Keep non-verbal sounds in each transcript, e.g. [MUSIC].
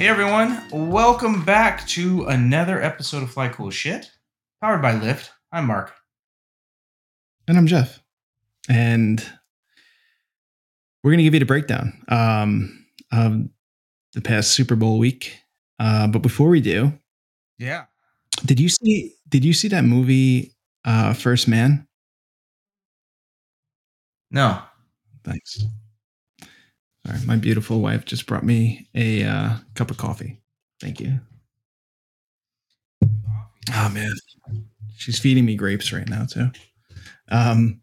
Hey everyone, welcome back to another episode of Fly Cool Shit, powered by Lyft. I'm Mark. And I'm Jeff. And we're going to give you the breakdown um, of the past Super Bowl week. Uh, but before we do, Yeah. did you see did you see that movie uh, First Man? No. Thanks. Sorry, my beautiful wife just brought me a uh, cup of coffee. Thank you. Oh man, she's feeding me grapes right now too. Um,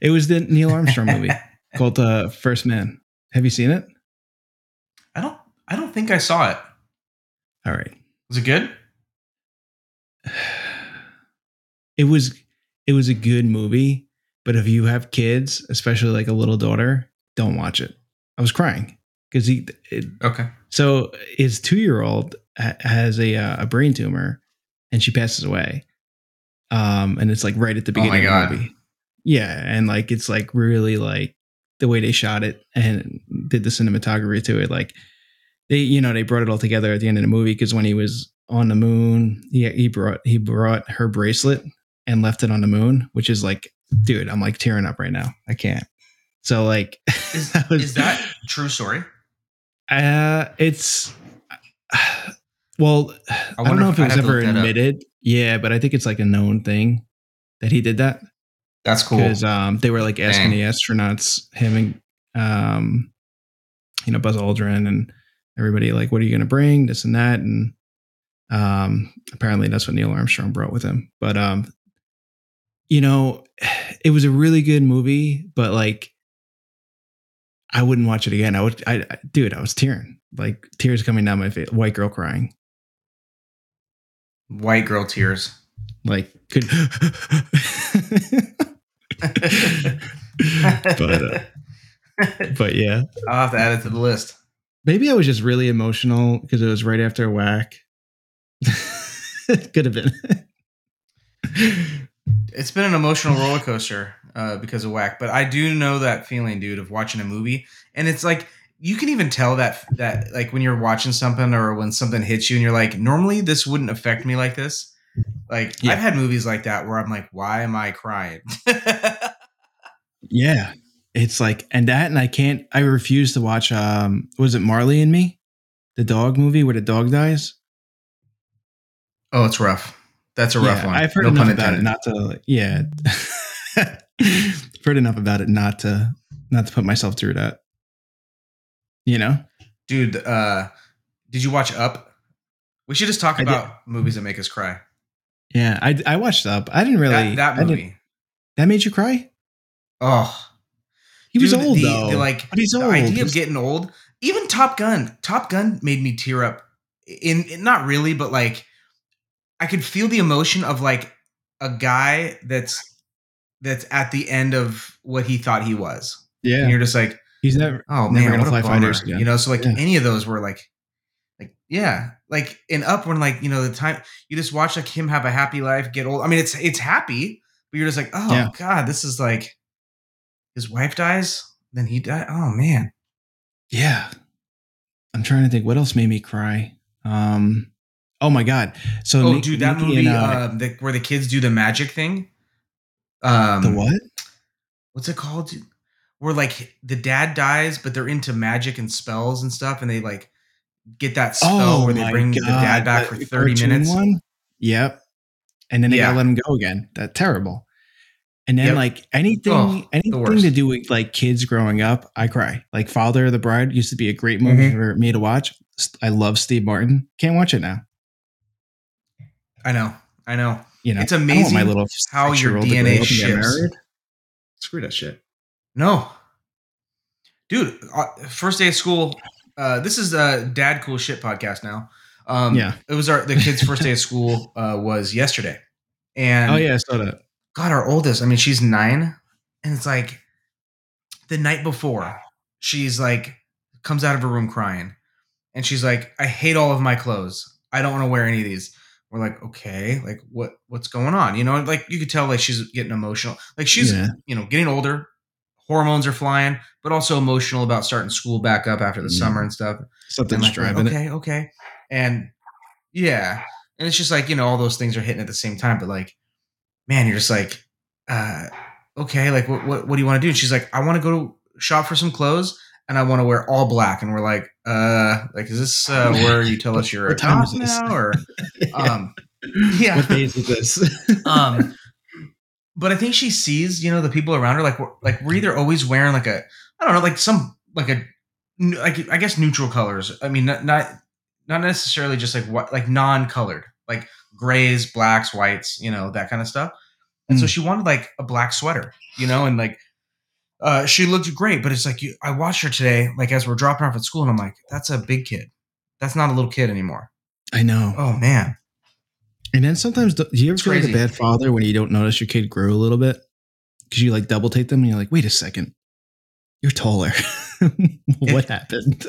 it was the Neil Armstrong movie [LAUGHS] called uh, First Man. Have you seen it? I don't. I don't think I saw it. All right. Was it good? [SIGHS] It was it was a good movie, but if you have kids, especially like a little daughter, don't watch it. I was crying because he it, Okay. So his two year old ha- has a uh, a brain tumor, and she passes away. Um, and it's like right at the Oh beginning God. of the movie. Yeah, and like it's like really like the way they shot it and did the cinematography to it. Like they, you know, they brought it all together at the end of the movie because when he was on the moon, he he brought he brought her bracelet and left it on the moon, which is like, dude, I'm like tearing up right now. I can't. So like, [LAUGHS] Is, that was- is that true story? uh, it's well, I, don't know if it was ever that up. admitted. Yeah, but I think it's like a known thing that he did that That's cool. because um, they were like asking Dang. the astronauts, him and um, you know Buzz Aldrin and everybody like, what are you going to bring? This and that, and um, apparently that's what Neil Armstrong brought with him. But um, you know, [SIGHS] it was a really good movie, but like. I wouldn't watch it again. I would, I, I dude, I was tearing, like tears coming down my face. White girl crying, White girl tears. like could. [LAUGHS] but uh, but yeah, I'll have to add it to the list. maybe I was just really emotional because it was right after whack. [LAUGHS] Could have been. It's been an emotional roller coaster uh, because of whack, but I do know that feeling, dude, of watching a movie, and it's like you can even tell that that like when you're watching something or when something hits you, and you're like, normally this wouldn't affect me like this. Like Yeah. I've had movies like that where I'm like, why am I crying? yeah, it's like and that and I can't. I refuse to watch. Um, was it Marley and Me, the dog movie where the dog dies? oh, it's rough. That's a rough yeah, one. I've heard no enough pun about it not to. Yeah, [LAUGHS] I've [LAUGHS] heard enough about it not to not to put myself through that. You know. Dude, uh, did you watch Up? We should just talk I did. about movies that make us cry. Yeah, I I watched up. I didn't really. that, that movie. that made you cry. Oh, He was old the, though. The, like but he's the old. idea of getting old. Even Top Gun. Top Gun made me tear up. In, in not really, but like I could feel the emotion of like a guy that's that's at the end of what he thought he was. yeah, And you're just like, he's never. oh Never man, gonna fly fighters. You know, so like Yeah. any of those were like like yeah, like in Up when like, you know, the time you just watch like him have a happy life, get old. I mean, it's it's happy, but you're just like, oh Yeah. god, this is like his wife dies, then he died. Oh man. Yeah, I'm trying to think. What else made me cry? Um. Oh my god. So Oh, Nick- dude, that movie and, uh, um, the, where the kids do the magic thing. Um, the what? What's it called? dude? Where like the dad dies, but they're into magic and spells and stuff, and they like get that spell where they Oh bring the dad back that for thirty minutes. One? Yep. And then they Yeah. gotta let him go again. That's terrible. And then Yep. like anything, Oh, anything to do with like kids growing up, I cry. Like Father of the Bride used to be a great movie Mhm. for me to watch. I love Steve Martin. Can't watch it now. I know, I know. You know, It's I don't want amazing my little how your DNA shifts. married. Screw that shit. No, dude. Uh, first day of school. Uh, this is a Dad Cool Shit podcast now. Um, Yeah. it was our the kids' first day of school [LAUGHS] uh, was yesterday, and oh yeah, I saw that. God, our oldest. I mean, she's nine, and it's like the night before, she's like comes out of her room crying, and she's like, "I hate all of my clothes. I don't want to wear any of these." We're like, "Okay, like what what's going on?" You know, like you could tell like she's getting emotional. Like she's Yeah. you know getting older, hormones are flying, but also emotional about starting school back up after the Yeah. summer and stuff. Something's like, driving it. okay, okay. And yeah. And it's just like, you know, all those things are hitting at the same time. But like, man, you're just like, uh, okay, like what what, what do you want to do? And she's like, I want to go shop for some clothes and I want to wear all black. And we're like, uh, like, is this uh where you tell us you're a cop now? Or [LAUGHS] um yeah. What days is this? [LAUGHS] um but I think she sees, you know, the people around her like we're, like we're either always wearing like a I don't know, like some like a like I guess neutral colors. I mean, not not, not necessarily just like what like non-colored, like grays, blacks, whites, you know, that kind of stuff. And so Mm. she wanted like a black sweater, you know, and like uh she looked great, but it's like you, I watched her today, like as we're dropping off at school, and I'm like, that's a big kid. That's not a little kid anymore. I know. Oh man. And then sometimes, do you ever It's feel like a bad father when you don't notice your kid grew a little bit? Because you like double take them and you're like, wait a second, you're taller. [LAUGHS] what happened?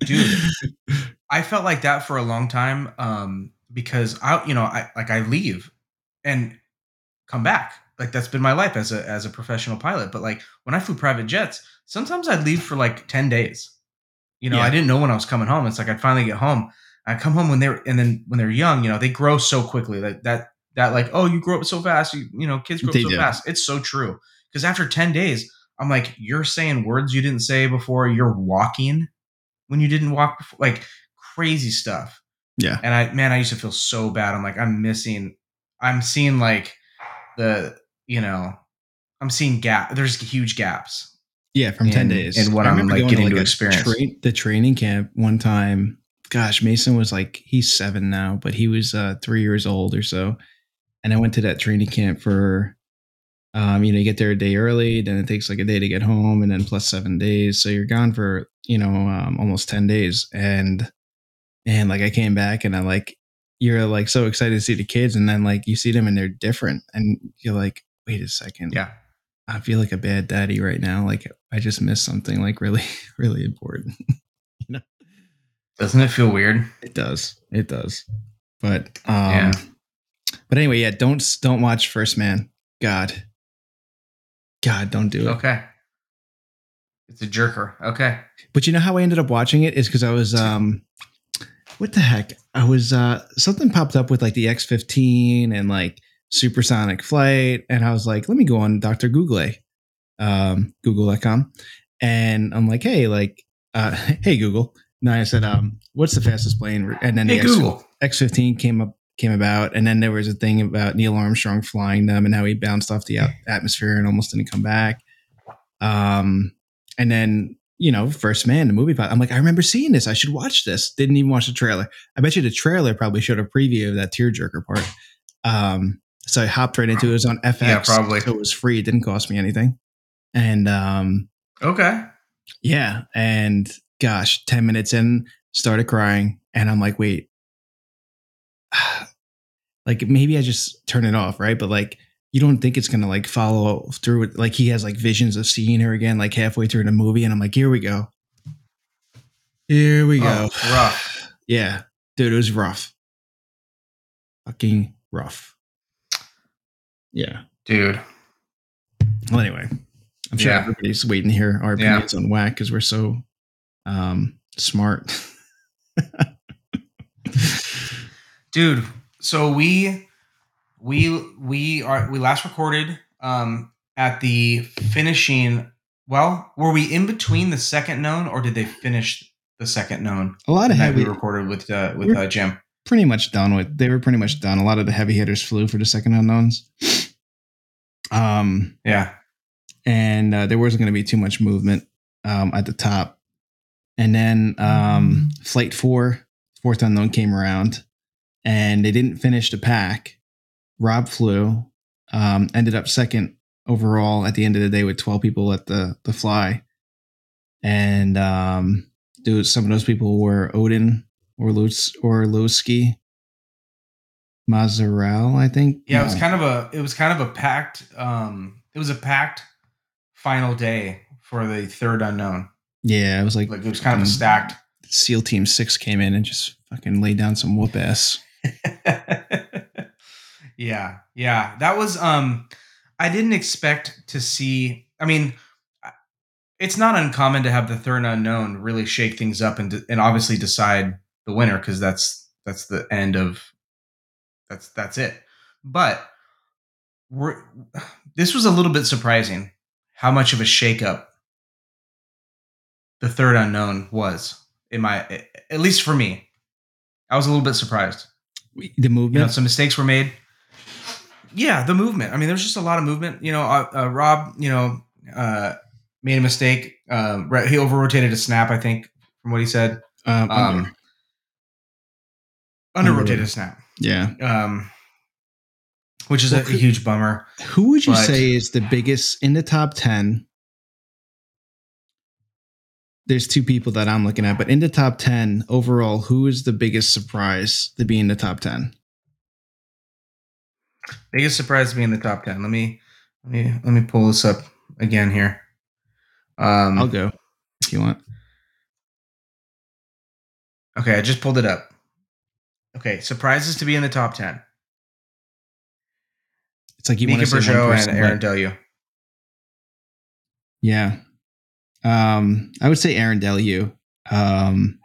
Dude, [LAUGHS] I felt like that for a long time um, because I, you know, I like I leave and come back. Like that's been my life as a as a professional pilot. But like when I flew private jets, sometimes I'd leave for like ten days. You know, Yeah. I didn't know when I was coming home. It's like I'd finally get home. I come home when they're and then when they're young, you know, they grow so quickly. Like that that like oh you grow up so fast. You, you know, kids grow up They so do. fast. It's so true. Because after ten days, I'm like, you're saying words you didn't say before. You're walking when you didn't walk before. Like crazy stuff. Yeah. And I man, I used to feel so bad. I'm like, I'm missing. I'm seeing like the you know, I'm seeing gap. There's huge gaps. Yeah, from 10 days. And what I'm, like, getting to a experience. train- the training camp one time. Gosh, Mason was like, he's seven now, but he was uh, three years old or so. And I went to that training camp for, um, you know, you get there a day early, then it takes like a day to get home, and then plus seven days. So you're gone for, you know, um, almost 10 days. And, and like I came back and I like, you're like so excited to see the kids. And then like you see them and they're different. And you're like, wait a second. Yeah. I feel like a bad daddy right now. Like I just missed something like really, [LAUGHS] really important. [LAUGHS] you know? Doesn't it feel weird? It does. It does. But um Yeah. but anyway, yeah, don't don't watch First Man. God. God, don't do it. Okay. It's a jerker. Okay. But you know how I ended up watching it is because I was um what the heck? I was uh something popped up with like the X15 and like supersonic flight, and I was like, let me go on Dr. Google, um, google.com. And I'm like, hey, like, uh, [LAUGHS] hey Google. No, I said, um, what's the fastest plane? And then Hey the X- Google. X15 came up came about, and then there was a thing about Neil Armstrong flying them and how he bounced off the at- [LAUGHS] atmosphere and almost didn't come back. Um, and then you know, First Man, the movie. I'm like, I remember seeing this. I should watch this. Didn't even watch the trailer. I bet you the trailer probably showed a preview of that tearjerker part. Um, so I hopped right into it. It was on FX. Yeah, probably. So it was free. It didn't cost me anything. And um, Okay. yeah, and gosh, 10 minutes in, started crying. And I'm like, wait, [SIGHS] like maybe I just turn it off, right? But like, you don't think it's gonna like follow through with like he has like visions of seeing her again, like halfway through the movie, and I'm like, here we go. Here we go. Oh, rough. [SIGHS] Yeah, dude, it was rough. Fucking rough. Yeah. Dude. Well, anyway, I'm sure Yeah. everybody's waiting to hear our Yeah. on whack because we're so um smart. [LAUGHS] dude so we we we are we last recorded um at the finishing well were we in between the second known or did they finish the second known A lot of night we heavy, recorded with uh with uh jim pretty much done with. They were pretty much done. A lot of the heavy hitters flew for the second unknowns. Um, yeah and uh, there wasn't going to be too much movement um, at the top. And then um, Flight Four, fourth Unknown came around and they didn't finish the pack. Rob flew, um, ended up second overall at the end of the day with 12 people at the, the fly. And um, dude, some of those people were Oddon, Orlos Orlowski Masurel, I think. Yeah, it was kind of a it was kind of a packed um it was a packed final day for the third unknown. yeah, it was like, Like it was kind of a stacked. SEAL Team Six came in and just fucking laid down some whoop ass. [LAUGHS] yeah, yeah. That was um I didn't expect to see I mean it's not uncommon to have the third unknown really shake things up and and obviously decide the winner because that's that's the end of that's that's it. But we're this was a little bit surprising how much of a shakeup the third unknown was in my at least for me. I was a little bit surprised The you know movement. some mistakes were made yeah the movement i mean there's just a lot of movement you know uh, uh, rob you know uh made a mistake uh he over rotated a snap i think from what he said um, um under rotated snap yeah. um which is a, Well, a huge bummer Who would you but- say is the biggest in the top 10? There's two people that I'm looking at, but in the top 10 overall, who is the biggest surprise to be in the top 10? biggest surprise to be in the top 10 let me let me let me pull this up again here um I'll go if you want. okay i just pulled it up okay surprises to be in the top 10 It's like you Mika want to say one person, and Aaron Deleu. Yeah. Um, I would say Aaron Delu. Um,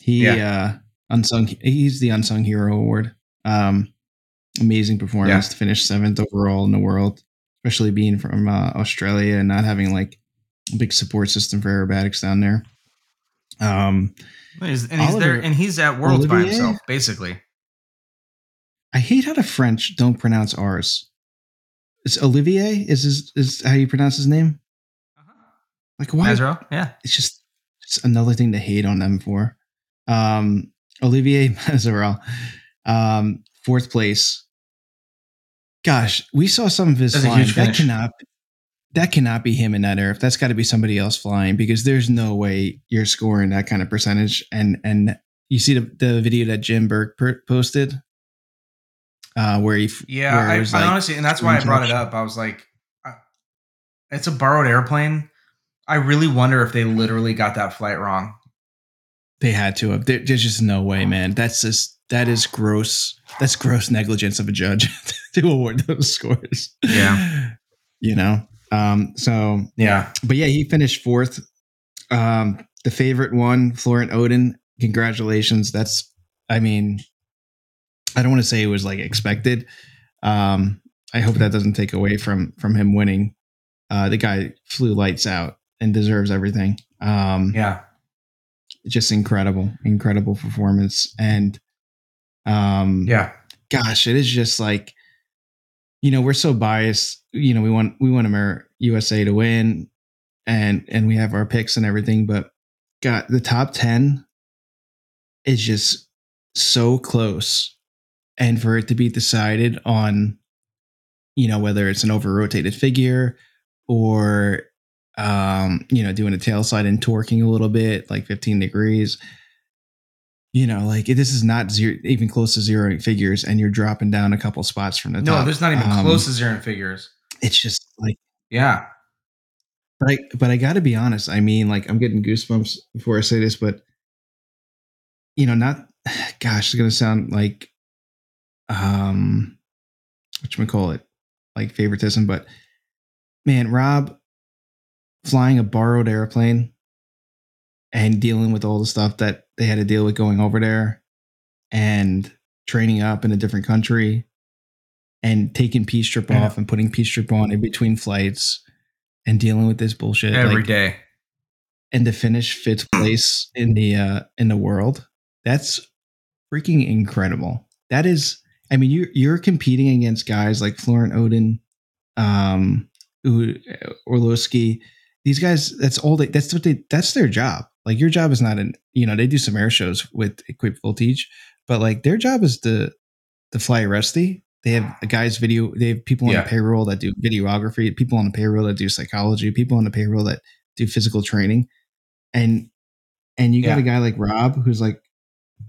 he uh unsung he's the unsung hero award. Um, amazing performance to finish seventh overall in the world, especially being from uh, Australia and not having like a big support system for aerobatics down there. Um, and he's Oliver- there, and he's at Worlds by himself, basically. I hate how the French don't pronounce ours. It's Olivier. Is his, is how you pronounce his name? Like why? Mazro, yeah. it's just it's another thing to hate on them for. Um, Olivier [LAUGHS] Masurel, um, fourth place. Gosh, we saw some of his That's huge That cannot, that cannot be him in that air. That's got to be somebody else flying because there's no way you're scoring that kind of percentage. And and you see the, the video that Jim Burke per- posted, uh, where he Yeah, where I, I honestly, and that's why I brought it up. I was like, I, it's a borrowed airplane. I really wonder if they literally got that flight wrong. They had to have. There, there's just no way, man. That's just that is gross. That's gross negligence of a judge [LAUGHS] to award those scores. Yeah. you know. Um. So, Yeah, but yeah, he finished fourth. Um. The favorite one, Florent Oddon. Congratulations. That's. I mean, I don't want to say it was like expected. Um. I hope that doesn't take away from from him winning. Uh, the guy flew lights out and deserves everything. Um, yeah, just incredible, incredible performance. And um yeah, gosh, it is just like you know, we're so biased. You know, we want we want Amer- USA to win and and we have our picks and everything, but got the top 10 is just so close. And for it to be decided on you know, whether it's an over rotated figure or um, you know, doing a tail slide and torquing a little bit, like 15 degrees. You know, like this is not zero, even close to zero figures, and you're dropping down a couple spots from the no, top. No, there's not even Um, close to zero in figures. It's just like, Yeah, but I, but I got to be honest. I mean, like, I'm getting goosebumps before I say this, but you know, not, [SIGHS] gosh, it's gonna sound like, um, what you call it, like favoritism, but man, Rob flying a borrowed airplane and dealing with all the stuff that they had to deal with going over there and training up in a different country and taking peace strip Yeah. off and putting peace strip on in between flights and dealing with this bullshit every like, day. and to finish fifth place in the uh in the world that's freaking incredible that is i mean you you're competing against guys like florent oddon um who orlowski these guys that's all they that's what they that's their job like your job is not an you know they do some air shows with Équipe de Voltige but like their job is to to fly rusty they have a guys video they have people on Yeah. the payroll that do videography people on the payroll that do psychology people on the payroll that do physical training and and you got Yeah. a guy like rob who's like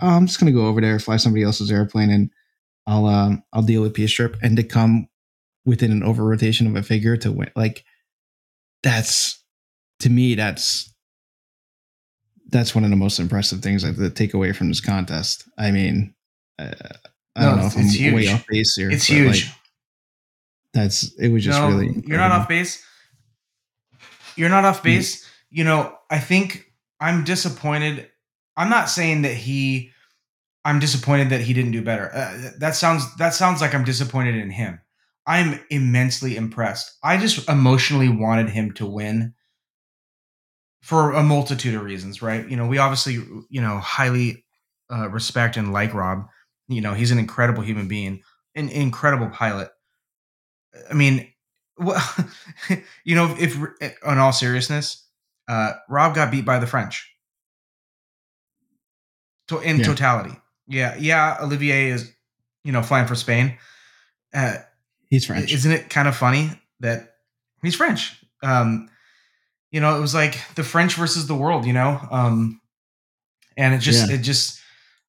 oh, I'm just gonna go over there, fly somebody else's airplane, and I'll um I'll deal with P strip, and to come within an over rotation of a figure to win, like that's to me that's that's one of the most impressive things I have to take away from this contest. I mean, uh, I No, don't know it's- if I'm it's huge. way off base here. It's huge. like, that's it was just no, really. you're not off base. You're not off base. You know, I think I'm disappointed. I'm not saying that he. I'm disappointed that he didn't do better. Uh, that sounds that sounds like I'm disappointed in him. I'm immensely impressed. I just emotionally wanted him to win for a multitude of reasons, right? You know, we obviously, you know, highly uh, respect and like Rob. You know, he's an incredible human being, an incredible pilot. I mean, well, [LAUGHS] you know, if on all seriousness, uh, Rob got beat by the French. To, in Yeah. totality, yeah, yeah. Olivier is, you know, flying for Spain. Uh, He's French. isn't it kind of funny that he's French? Um, you know, it was like the French versus the world, you know. Um, and it just, Yeah. it just,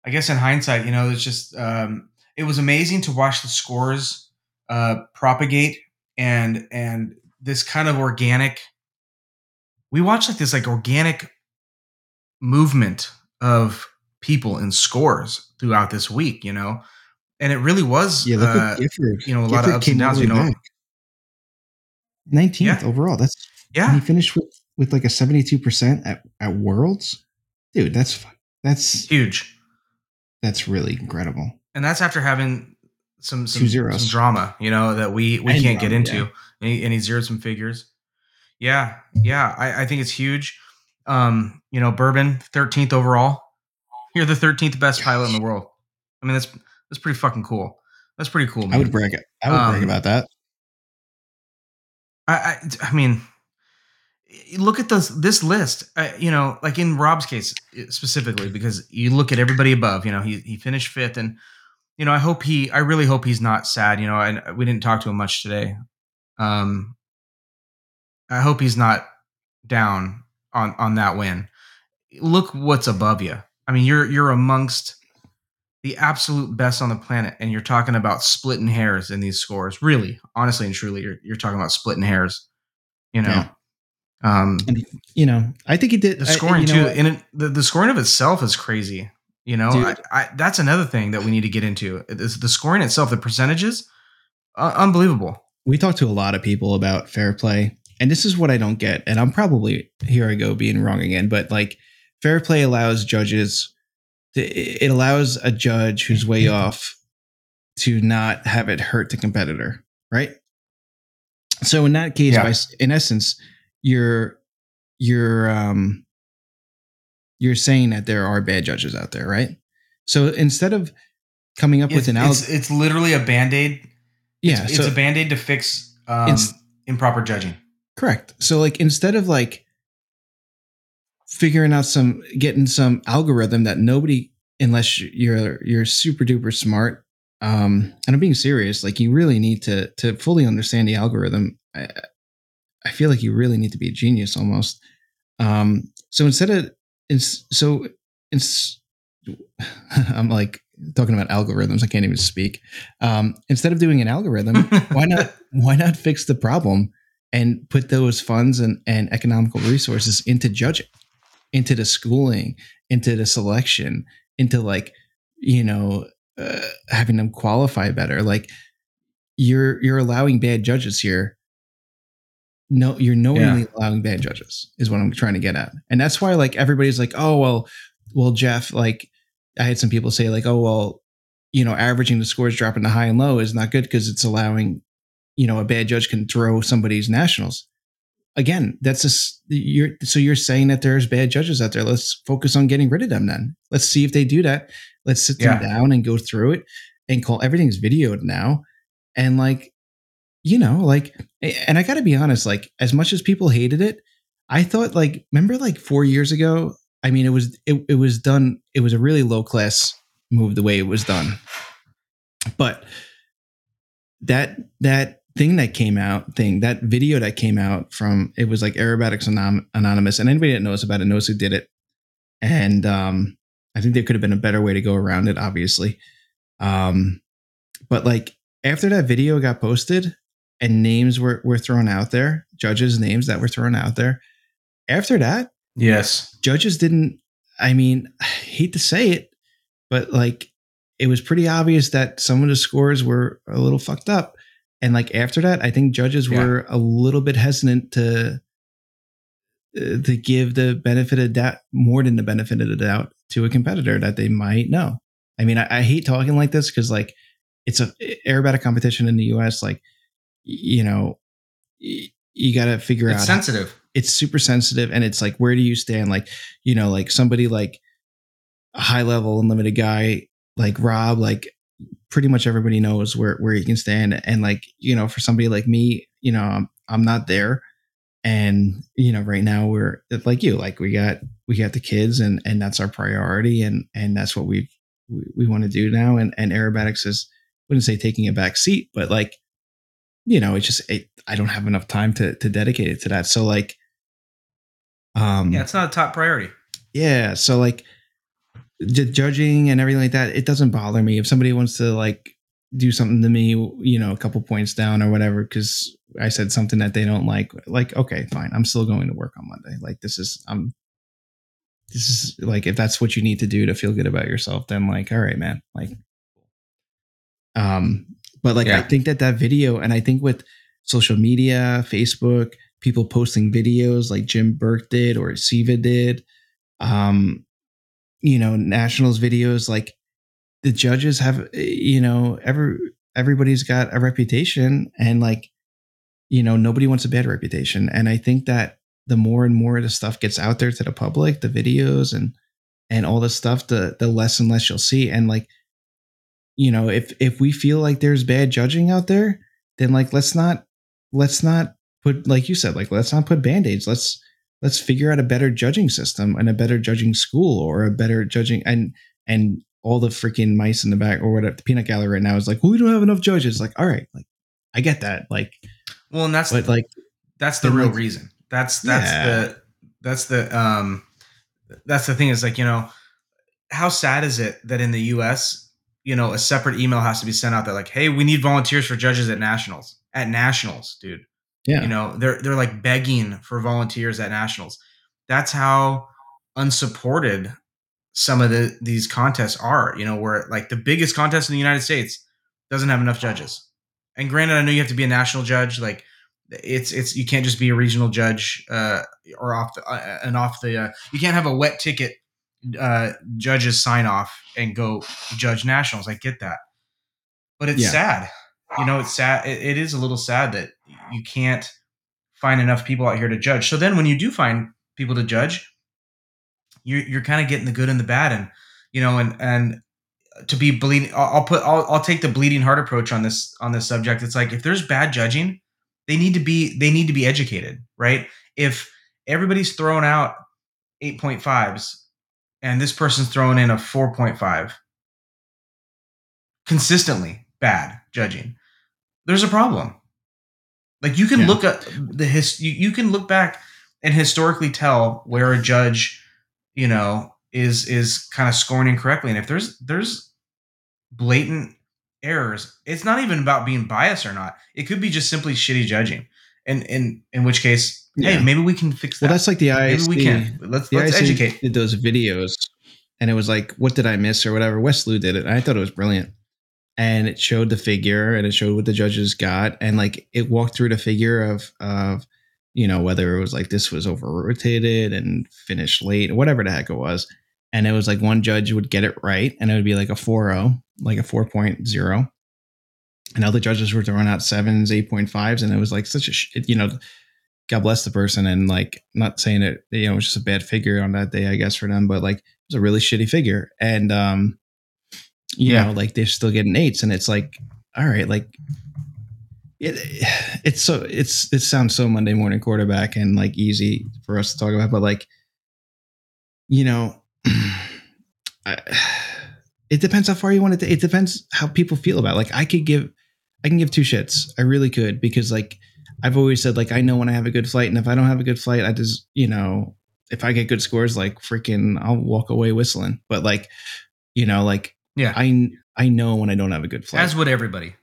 I guess in hindsight, you know, it's just, um, it was amazing to watch the scores uh, propagate and and this kind of organic. We watched like this like organic movement of people and scores throughout this week, you know, and it really was, yeah, look uh, Gifford. you know, a lot of ups and downs, you know. back. 19th Yeah. overall. That's yeah, and he finished with with like a 72% at, at Worlds. Dude, that's that's huge. that's really incredible. and that's after having some some, some drama, you know, that we we And can't get into. yeah. And, he, and he zeroed some figures. Yeah, yeah, I, I think it's huge. Um, you know, Boerboon, thirteenth overall. You're the thirteenth best pilot in the world. I mean, that's that's pretty fucking cool. That's pretty cool. Man. I would brag I would brag Um, about that. I, I, I mean, look at this this list. Uh, you know, like in Rob's case specifically, because you look at everybody above. You know, he he finished fifth, and you know, I hope he. I really hope he's not sad. You know, and we didn't talk to him much today. Um, I hope he's not down on on that win. Look what's above you. I mean, you're you're amongst the absolute best on the planet, and you're talking about splitting hairs in these scores. Really, honestly and truly, you're you're talking about splitting hairs. You know, Yeah. Um, You know, I think he did the I- scoring know too, what? and it, the the scoring of itself is crazy. You know, I, I, that's another thing that we need to get into. Is the scoring itself, the percentages, uh, unbelievable. we talked to a lot of people about fair play and this is what i don't get and i'm probably here i go being wrong again but like fair play allows judges to, it allows a judge who's way off to not have it hurt the competitor right so in that case Yeah. by in essence you're you're um you're saying that there are bad judges out there right so instead of coming up It's, with an algorithm it's, it's literally a band aid. yeah it's, so a band aid to fix um, It's- improper judging. Correct. So like instead of like figuring out some getting some algorithm that nobody unless you're you're super duper smart um and I'm being serious like you really need to to fully understand the algorithm I, feel like you really need to be a genius almost. Um so instead of it's so it's [LAUGHS] I'm like talking about algorithms I can't even speak. Um instead of doing an algorithm [LAUGHS] why not why not fix the problem and put those funds and, and economical resources into judging into the schooling into the selection into like you know uh, having them qualify better? Like you're you're allowing bad judges here no you're knowingly allowing bad judges is what i'm trying to get at. And that's why like everybody's like oh well well jeff like i had some people say like oh well you know averaging the scores dropping to high and low is not good because it's allowing you know a bad judge can throw somebody's nationals. Again that's just you're so you're saying that there's bad judges out there. Let's focus on getting rid of them then. Let's see if they do that. Let's sit them Yeah. down and go through it and call everything's videoed now. And like you know like and i gotta be honest like as much as people hated it i thought like remember like four years ago? I mean it was it, it was done it was a really low class move the way it was done. But that that thing that came out thing that video that came out from it was like aerobatics Anon- anonymous and anybody that knows about it knows who did it. And um I think there could have been a better way to go around it, obviously. Um, but like after that video got posted and names were, were thrown out there, judges' names that were thrown out there, after that, Yes. judges didn't, I mean, I hate to say it, but like it was pretty obvious that some of the scores were a little fucked up. And like after that, I think judges Yeah. were a little bit hesitant to uh, to give the benefit of doubt more than the benefit of the doubt to a competitor that they might know. I mean, I, I hate talking like this because like it's a aerobatic competition in the U.S. Like you know, you got to figure It's out sensitive. it's super sensitive and it's like where do you stand like you know like somebody like a high level unlimited guy like rob like pretty much everybody knows where where he can stand and like you know for somebody like me you know i'm, I'm not there and you know right now we're like you like we got we got the kids and and that's our priority and and that's what we've we, we want to do now and and aerobatics is wouldn't say taking a back seat but like you know it's just it, i don't have enough time to to dedicate it to that. So like um Yeah, it's not a top priority. yeah so like ju- judging and everything like that it doesn't bother me. If somebody wants to like do something to me you know a couple points down or whatever because i said something that they don't like like okay fine. I'm still going to work on monday. Like this is i'm this is like if that's what you need to do to feel good about yourself then like all right man. Like um but like i think that that video and i think with social media facebook people posting videos like jim burke did or siva did um you know nationals videos like the judges have you know every everybody's got a reputation and like you know nobody wants a bad reputation. And i think that the more and more the stuff gets out there to the public the videos and and all the stuff the the less and less you'll see. And like you know if if we feel like there's bad judging out there then like let's not let's not put like you said like let's not put band-aids let's let's figure out a better judging system and a better judging school or a better judging and and all the freaking mice in the back or whatever the peanut gallery right now is like well, we don't have enough judges like all right like i get that like Well, and that's but like that's the real like- reason. That's that's Yeah. the that's the um that's the thing is like you know how sad is it that in the U.S. you know a separate email has to be sent out that like hey we need volunteers for judges at nationals. At nationals dude. Yeah. You know they're they're like begging for volunteers at nationals. That's how unsupported some of the these contests are you know where like the biggest contest in the united states doesn't have enough judges. And granted i know you have to be a national judge like it's it's you can't just be a regional judge uh or off the uh, and off the uh, you can't have a wet ticket uh judges sign off and go judge nationals. I get that. But it's Yeah. sad. You know it's sad. It, it is a little sad that you can't find enough people out here to judge. So then when you do find people to judge you're, you're kind of getting the good and the bad and you know and and to be bleeding I'll, I'll put I'll, I'll take the bleeding heart approach on this on this subject. It's like if there's bad judging they need to be they need to be educated right? If everybody's throwing out 8.5s and this person's throwing in a 4.5 consistently bad judging. There's a problem. Like you can Yeah. look at the his you, you can look back and historically tell where a judge you know is is kind of scoring incorrectly and if there's there's blatant errors it's not even about being biased or not. It could be just simply shitty judging and in in which case Yeah. hey maybe we can fix that. well that's like the maybe we can. Let's the let's educate. did those videos and it was like what did i miss or whatever? Wes Lou did it and i thought it was brilliant. And it showed the figure and it showed what the judges got and like it walked through the figure of of you know whether it was like this was over rotated and finished late or whatever the heck it was. And it was like one judge would get it right and it would be like a 4-0 like a 4.0 and other judges were throwing out sevens 8.5s and it was like such a sh- you know god bless the person and like not saying it you know it was just a bad figure on that day i guess for them but like it was a really shitty figure and um you Yeah. know like they're still getting eights and it's like all right like it it's so it's it sounds so monday morning quarterback and like easy for us to talk about but like you know [SIGHS] I, [SIGHS] it depends how far you want it to it depends how people feel about it. like i could give i can give two shits i really could because like i've always said like i know when i have a good flight and if i don't have a good flight i just you know if I get good scores, like freaking, I'll walk away whistling. But like, you know, like Yeah. I I know when I don't have a good flight. As would everybody.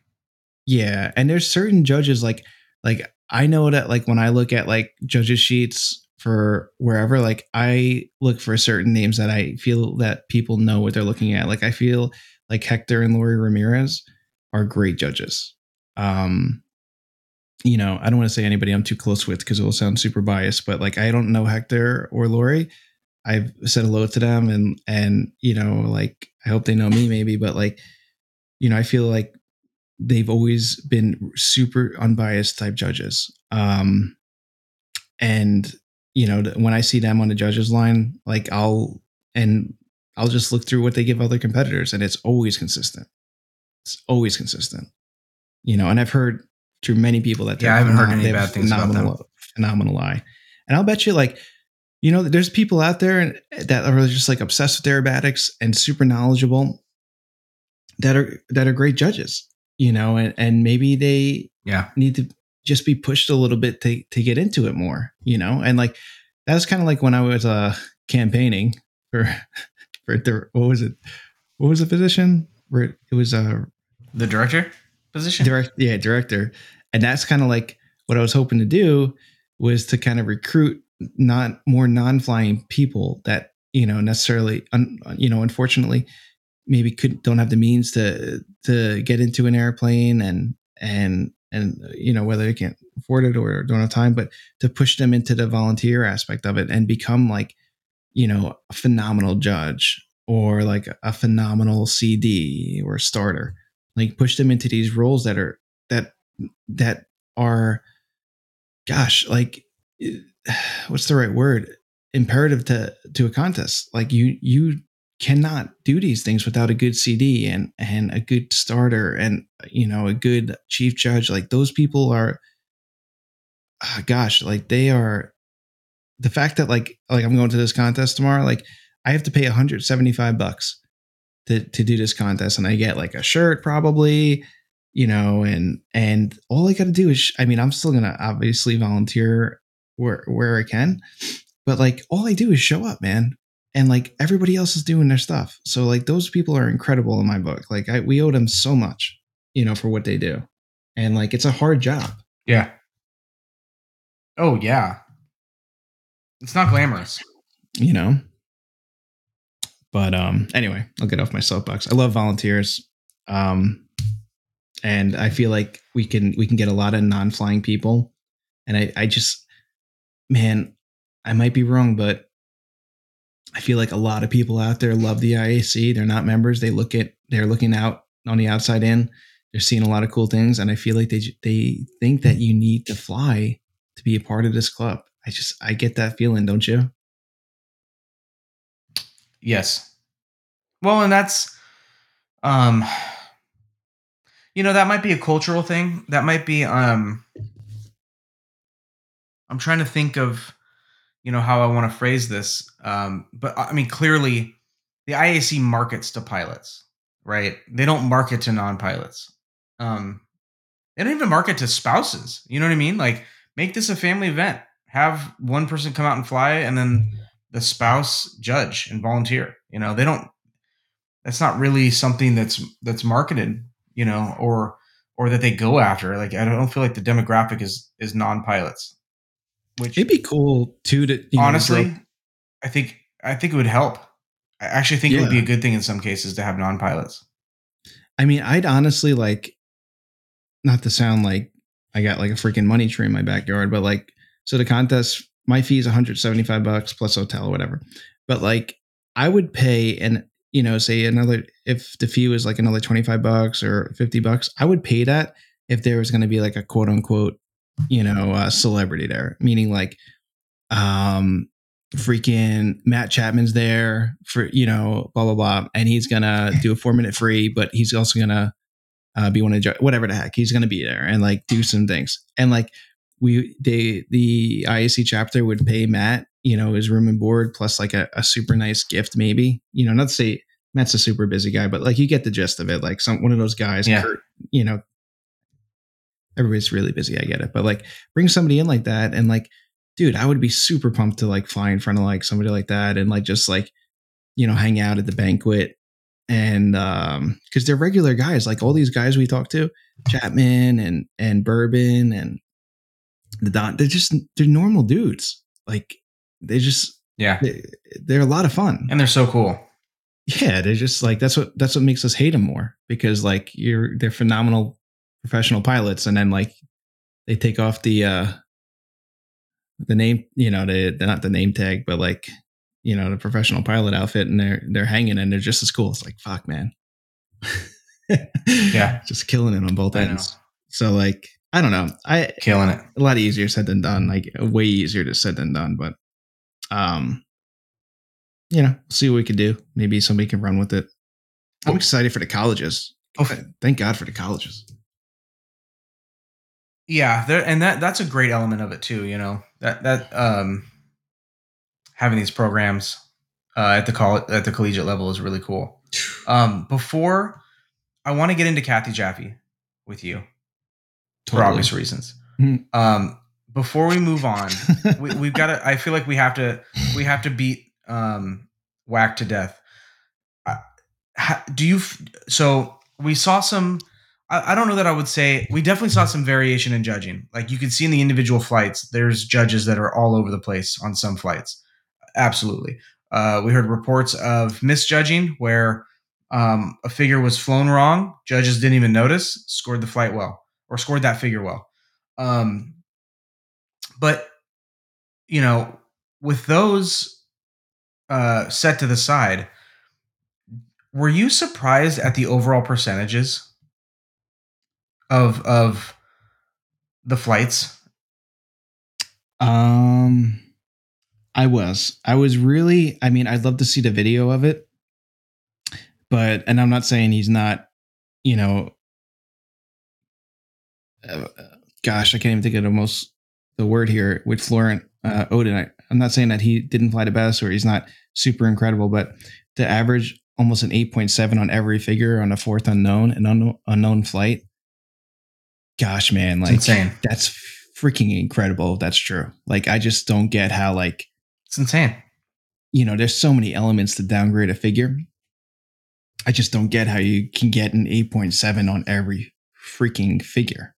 Yeah, and there's certain judges like like I know that like when I look at like judges sheets for wherever like I look for certain names that I feel that people know what they're looking at. Like I feel like Hector and Lori Ramirez are great judges. Um you know, I don't want to say anybody I'm too close with because it will sound super biased, but like I don't know Hector or Lori. I've said hello to them and and you know, like I hope they know me maybe, but like you know, I feel like they've always been super unbiased type judges. Um, and you know, when I see them on the judges line, like I'll and I'll just look through what they give other competitors, and it's always consistent. It's always consistent. You know, and I've heard through many people that Yeah, I haven't heard any bad things about them. phenomenal, eye, and I'll bet you like. You know, there's people out there that are just like obsessed with aerobatics and super knowledgeable that are that are great judges you know and, and maybe they Yeah. need to just be pushed a little bit to to get into it more you know and like that was kind of like when i was uh campaigning for [LAUGHS] for the what was it what was the position it was a The director position? direct yeah director and that's kind of like what i was hoping to do was to kind of recruit not more non-flying people that you know necessarily un, you know unfortunately maybe could don't have the means to to get into an airplane and and and you know whether they can't afford it or don't have time but to push them into the volunteer aspect of it and become like you know a phenomenal judge or like a phenomenal cd or starter. Like push them into these roles that are that that are gosh like [SIGHS] what's the right word? Imperative to to a contest. Like you you cannot do these things without a good cd and and a good starter and you know a good chief judge. Like those people are ah, gosh like they are the fact that like like i'm going to this contest tomorrow like i have to pay 175 bucks to to do this contest and i get like a shirt probably you know and and all i got to do is i mean i'm still gonna obviously volunteer where where i can but like all i do is show up man and like everybody else is doing their stuff so like those people are incredible in my book like I, we owe them so much you know for what they do and like it's a hard job Yeah. Oh yeah. It's not glamorous. you know but um anyway i'll get off my soapbox. I love volunteers. Um and i feel like we can we can get a lot of non-flying people. And i i just man i might be wrong but i feel like a lot of people out there love the iac they're not members. They look at they're looking out on the outside in. They're seeing a lot of cool things. And i feel like they they think that you need to fly to be a part of this club. I just i get that feeling don't you Yes. Well, and that's um you know, that might be a cultural thing. That might be um I'm trying to think of you know how I want to phrase this. Um but I mean clearly the IAC markets to pilots, right? They don't market to non-pilots. Um they don't even market to spouses. You know what I mean? Like make this a family event. Have one person come out and fly and then the spouse judge and volunteer. You know, they don't. That's not really something that's that's marketed. You know, or or that they go after. Like I don't feel like the demographic is is non-pilots. Which It'd be cool too to you know, honestly, grow- I think I think it would help. I actually think it would be a good thing in some cases to have non-pilots. I mean, I'd honestly like, not to sound like I got like a freaking money tree in my backyard, but like, so the contest, my fee is 175 bucks plus hotel or whatever. But like, I would pay and you know, say another if the fee was like another 25 bucks or 50 bucks, I would pay that if there was going to be like a quote unquote, you know, uh, celebrity there, meaning like, um, freaking Matt Chapman's there for you know blah blah blah, and he's gonna do a four minute free, but he's also gonna uh, be one of the whatever the heck he's gonna be there and like do some things. And like we they the IAC chapter would pay Matt you know his room and board plus like a, a super nice gift maybe you know not to say Matt's a super busy guy but like you get the gist of it like some one of those guys Yeah. Kurt, you know everybody's really busy I get it but like bring somebody in like that and like dude, I would be super pumped to like fly in front of like somebody like that and like just like, you know, hang out at the banquet. And um, because they're regular guys, like all these guys we talk to, Chapman and and Boerboon and the Don, they're just they're normal dudes. Like they just Yeah. they, they're a lot of fun. And they're so cool. yeah, they're just like that's what that's what makes us hate them more because like you're they're phenomenal professional pilots and then like they take off the uh the name you know the not the name tag but like you know the professional pilot outfit and they're they're hanging and they're just as cool it's like fuck man [LAUGHS] Yeah. just killing it on both I know. ends so like i don't know i Killing it. a lot easier said than done like way easier to said than done but um you know see what we can do maybe somebody can run with it i'm excited for the colleges Oh. thank god for the colleges Yeah, there and that that's a great element of it too, you know. That that um having these programs uh at the college at the collegiate level is really cool. [SIGHS] Um before I want to get into Kathy Jaffe with you for obvious reasons. Mhm. Um before we move on, [LAUGHS] we, we've got to i feel like we have to we have to beat um WAC to death. Ha- do you f- so we saw some I, I don't know that i would say we definitely saw some variation in judging. Like you can see in the individual flights there's judges that are all over the place on some flights. Absolutely. Uh, we heard reports of misjudging where um, a figure was flown wrong. Judges didn't even notice scored the flight well or scored that figure well. Um, but you know with those uh, set to the side were you surprised at the overall percentages of of the flights? Um i was. I was really i mean i'd love to see the video of it but and i'm not saying he's not you know uh, gosh i can't even think of the most the word here with florent uh, Oddon. I, i'm not saying that he didn't fly the best or he's not super incredible but the average almost an 8.7 on every figure on a fourth unknown an unknown, unknown flight. Gosh man it's like insane. that's freaking incredible. That's true. Like i just don't get how like it's insane. you know there's so many elements to downgrade a figure. I just don't get how you can get an 8.7 on every freaking figure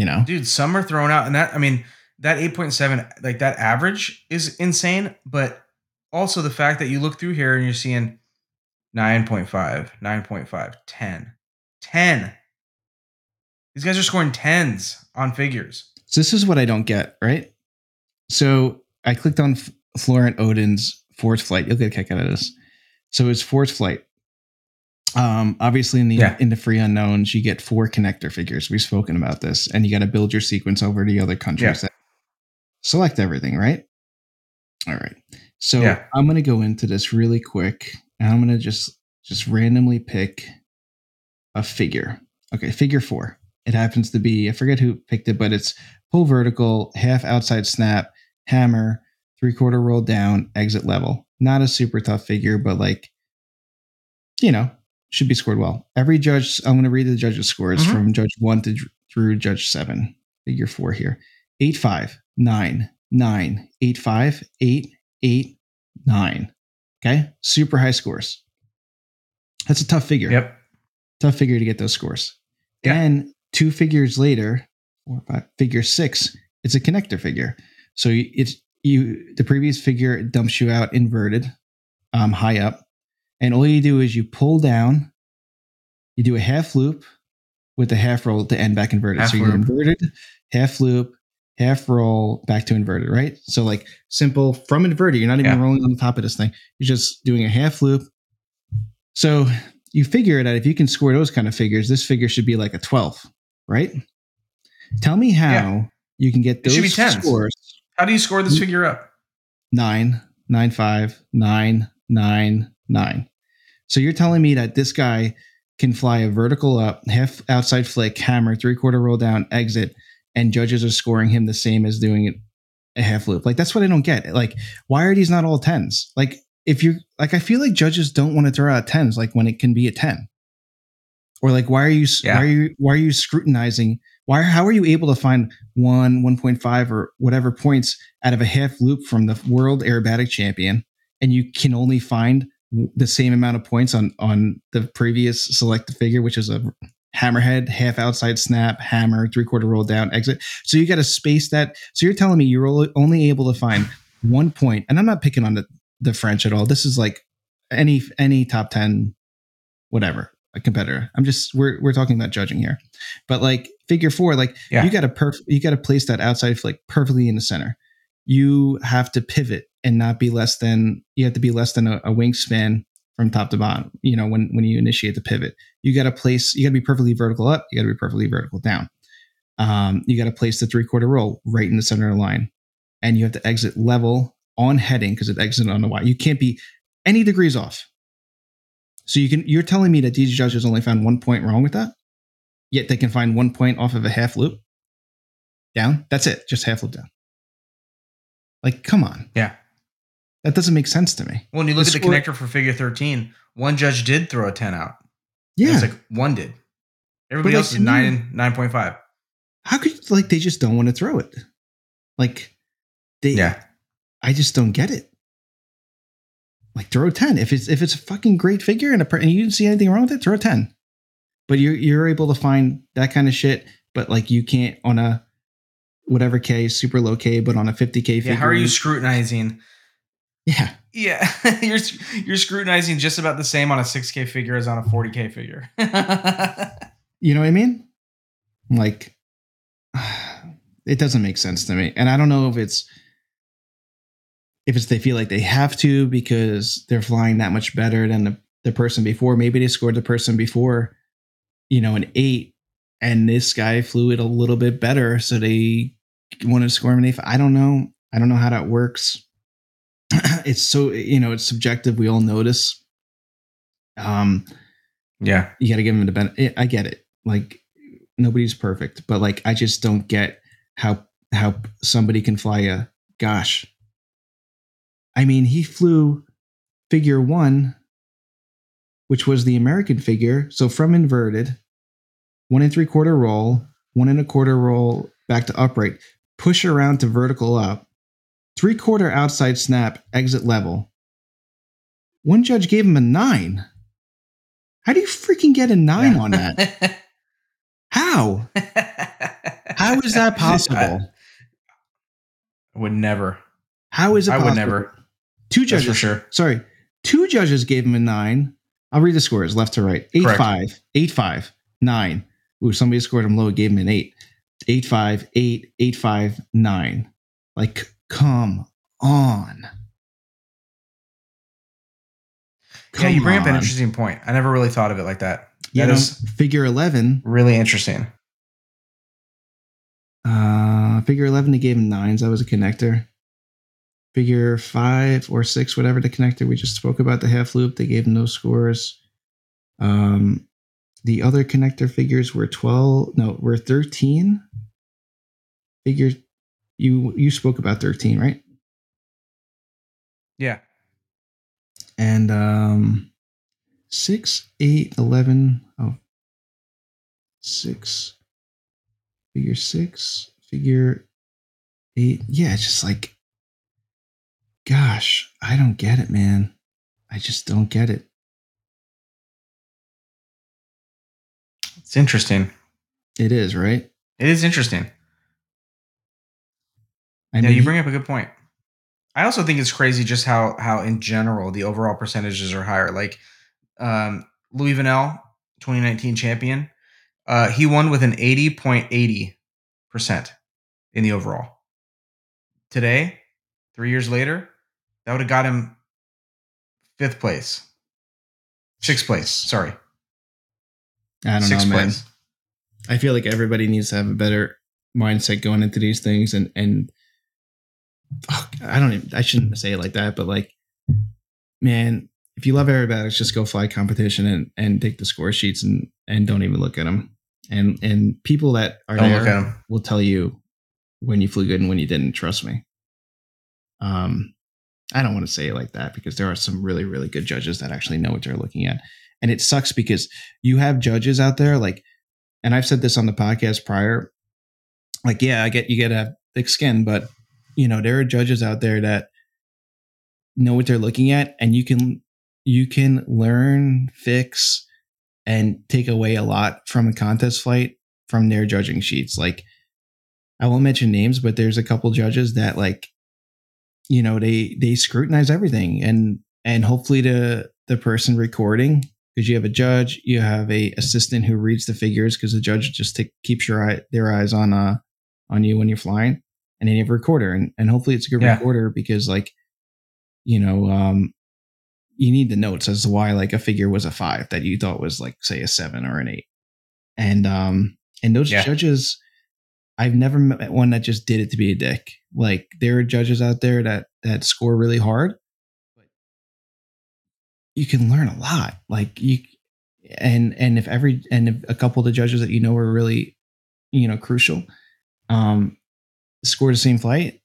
you know? Dude some are thrown out and that i mean that 8.7 like that average is insane but also the fact that you look through here and you're seeing 9.5 9.5 10 10 these guys are scoring 10s on figures. So this is what i don't get right? So i clicked on F- florent Oddon's fourth flight. You'll get a kick out of this. So his fourth flight um obviously in the Yeah. in the free unknowns you get four connector figures. We've spoken about this. And you got to build your sequence over the other countries Yeah. that select everything right? All right. So Yeah. i'm going to go into this really quick and i'm going to just just randomly pick a figure. Okay figure four. It happens to be i forget who picked it but it's pull vertical half outside snap hammer three quarter roll down exit level. Not a super tough figure but like you know should be scored well every judge i'm going to read the judges scores Mhm. from judge one to through judge seven figure four here eight five nine nine eight five eight eight nine okay super high scores that's a tough figure yep tough figure to get those scores. Yeah. Then two figures later, or five, figure six, it's a connector figure. So it's you the previous figure dumps you out inverted, um, high up, and all you do is you pull down, you do a half loop with a half roll to end back inverted. Half so you're inverted, half loop, half roll back to inverted, right? So like simple from inverted, you're not even Yeah. rolling on the top of this thing. You're just doing a half loop. So you figure that if you can score those kind of figures, this figure should be like a 12, right? Tell me how Yeah. you can get It those should be 10s. scores how do you score this Mm. figure up nine, nine, five, nine, nine, nine. So you're telling me that this guy can fly a vertical up, half outside flick, hammer, three quarter roll down, exit, and judges are scoring him the same as doing it a half loop. Like that's what I don't get. Like, why are these not all tens? Like, if you're like, I feel like judges don't want to throw out tens, like when it can be a ten. Or like, why are you Yeah. why are you why are you scrutinizing? Why? How are you able to find one, one point five, or whatever points out of a half loop from the world aerobatic champion, and you can only find the same amount of points on on the previous selected figure, which is a hammerhead, half outside snap, hammer, three quarter roll down, exit. So you got to space that. So you're telling me you're only able to find one point, and I'm not picking on the, the French at all. This is like any any top ten, whatever a competitor. I'm just we're we're talking about judging here, but like figure four, like yeah. you got to perf you got to place that outside flick perfectly in the center. You have to pivot and not be less than you have to be less than a, a wingspan from top to bottom. You know when when you initiate the pivot, you got to place you got to be perfectly vertical up. You got to be perfectly vertical down. Um, you got to place the three quarter roll right in the center of the line, and you have to exit level on heading because it exited on the Y. You can't be any degrees off so you can you're telling me that these judges only found one point wrong with that, yet they can find one point off of a half loop down. That's it, just half loop down. Like, come on. Yeah. That doesn't make sense to me. Well, when you look the at the connector for figure 13, one judge did throw a 10 out. Yeah. It's like one did. Everybody else is nine nine point five. How could like they just don't want to throw it? Like they Yeah. I just don't get it like throw a 10 if it's if it's a fucking great figure and, a, and you didn't see anything wrong with it throw a 10 but you're you're able to find that kind of shit but like you can't on a whatever k super low k but on a 50k figure yeah, how are you scrutinizing yeah yeah [LAUGHS] you're you're scrutinizing just about the same on a 6k figure as on a 40k figure [LAUGHS] you know what i mean like [SIGHS] it doesn't make sense to me and i don't know if it's if it's they feel like they have to because they're flying that much better than the, the person before. Maybe they scored the person before, you know, an eight, and this guy flew it a little bit better, so they wanted to score him an eight. I don't know. I don't know how that works. [CLEARS THROAT] it's so you know it's subjective. We all notice. Um, yeah, you got to give him the benefit. I get it. Like nobody's perfect, but like I just don't get how how somebody can fly a gosh I mean, he flew figure one, which was the American figure. So from inverted, one and three quarter roll, one and a quarter roll back to upright, push around to vertical up, three quarter outside snap, exit level. One judge gave him a nine. How do you freaking get a nine yeah. on that? [LAUGHS] How? How is that [LAUGHS] possible? I would never. How is it? Possible? I possible? would never. Two judges. That's for sure. Sorry. Two judges gave him a nine. I'll read the scores left to right. Eight Correct. five, eight five, nine. Ooh, somebody scored him low, gave him an eight. Eight five, eight, eight five, nine. Like, come on. Come yeah, you bring on. up an interesting point. I never really thought of it like that. That you is figure eleven. Really interesting. Uh figure eleven, they gave him nines. That was a connector figure five or six, whatever the connector we just spoke about, the half loop, they gave him no scores. Um, the other connector figures were 12, no, were 13. Figure you you spoke about 13, right? Yeah. And um 6, 8, 11, oh, 6, figure 6, figure 8. Yeah, it's just like gosh, I don't get it, man. I just don't get it. It's interesting. It is, right? It is interesting. I yeah, you bring up a good point. I also think it's crazy just how how in general the overall percentages are higher. Like um, Louis Vanel, 2019 champion, uh, he won with an 80.80 percent in the overall. Today, three years later, that would have got him fifth place, sixth place. Sorry, I don't sixth know, man. Place. I feel like everybody needs to have a better mindset going into these things, and and I don't even. I shouldn't say it like that, but like, man, if you love aerobatics, just go fly competition and and take the score sheets and and don't even look at them. And and people that are don't there will tell you when you flew good and when you didn't. Trust me. Um, I don't want to say it like that because there are some really, really good judges that actually know what they're looking at. And it sucks because you have judges out there like, and I've said this on the podcast prior, like yeah, I get you get a thick skin, but you know there are judges out there that know what they're looking at, and you can you can learn, fix, and take away a lot from a contest flight from their judging sheets. Like I won't mention names, but there's a couple judges that like you know they they scrutinize everything and and hopefully the the person recording because you have a judge you have a assistant who reads the figures because the judge just t- keeps your eye their eyes on uh on you when you're flying and have a recorder and, and hopefully it's a good Yeah. recorder because like you know um you need the notes as to why like a figure was a five that you thought was like say a seven or an eight and um and those Yeah. judges i've never met one that just did it to be a dick like there are judges out there that that score really hard but you can learn a lot like you and and if every and if a couple of the judges that you know are really you know crucial um score the same flight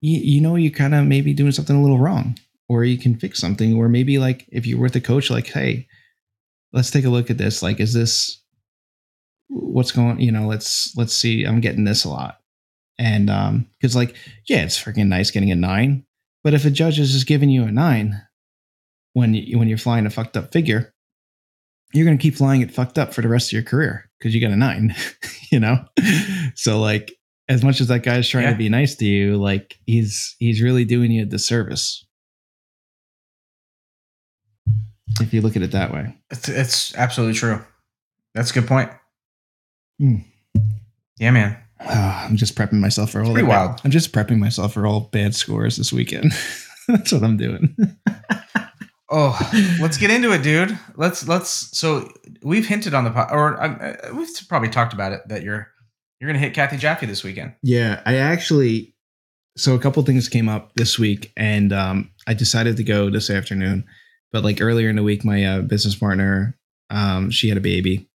you, you know you kind of maybe doing something a little wrong or you can fix something or maybe like if you're with a coach like hey let's take a look at this like is this what's going you know let's let's see i'm getting this a lot. And um because like yeah it's freaking nice getting a nine but if a judge is just giving you a nine when you when you're flying a fucked up figure you're going to keep flying it fucked up for the rest of your career because you got a nine [LAUGHS] you know? So like as much as that guy's trying Yeah. to be nice to you like he's he's really doing you a disservice if you look at it that way It's, it's absolutely true. That's a good point. Hmm. Yeah, man. Ah, i'm just prepping myself for all pretty bad- wild. i'm just prepping myself for all bad scores this weekend [LAUGHS] that's what i'm doing [LAUGHS] Oh, let's get into it, dude. Let's let's. So we've hinted on the po- or uh, we've probably talked about it that you're you're gonna hit Kathy Jaffe this weekend. Yeah, I actually. So a couple things came up this week, and um, I decided to go this afternoon. But like earlier in the week, my uh, business partner, um, she had a baby,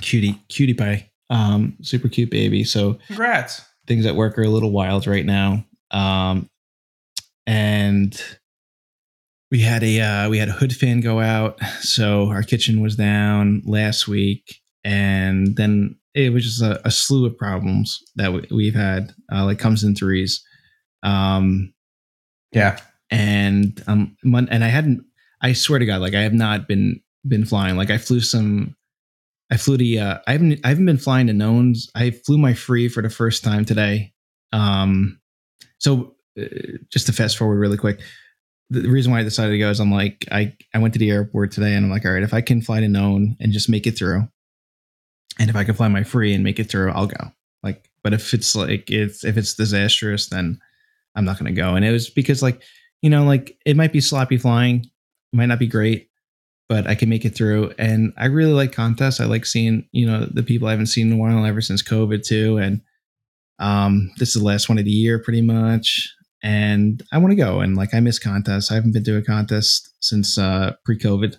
cutie, cutie pie, um, super cute baby. So Congrats. things at work are a little wild right now. Um, and we had a uh, we had a hood fan go out, so our kitchen was down last week, and then it was just a, a slew of problems that we, we've had. Uh, like comes in threes, um, Yeah. and um, and I hadn't. I swear to God, like I have not been been flying. Like I flew some. I flew the. Uh, I haven't. I haven't been flying to knowns. I flew my free for the first time today. Um, so uh, just to fast forward really quick, the, reason why I decided to go is I'm like I I went to the airport today and I'm like, all right, if I can fly to known and just make it through, and if I can fly my free and make it through, I'll go. Like, but if it's like it's if it's disastrous, then I'm not to go. And it was because like you know like it might be sloppy flying, might not be great, but I can make it through. And I really like contests. I like seeing you know the people I haven't seen in a while ever since COVID too. And um, this is the last one of the year pretty much. And I want to go. And like I miss contests. I haven't been to a contest since uh, pre-COVID,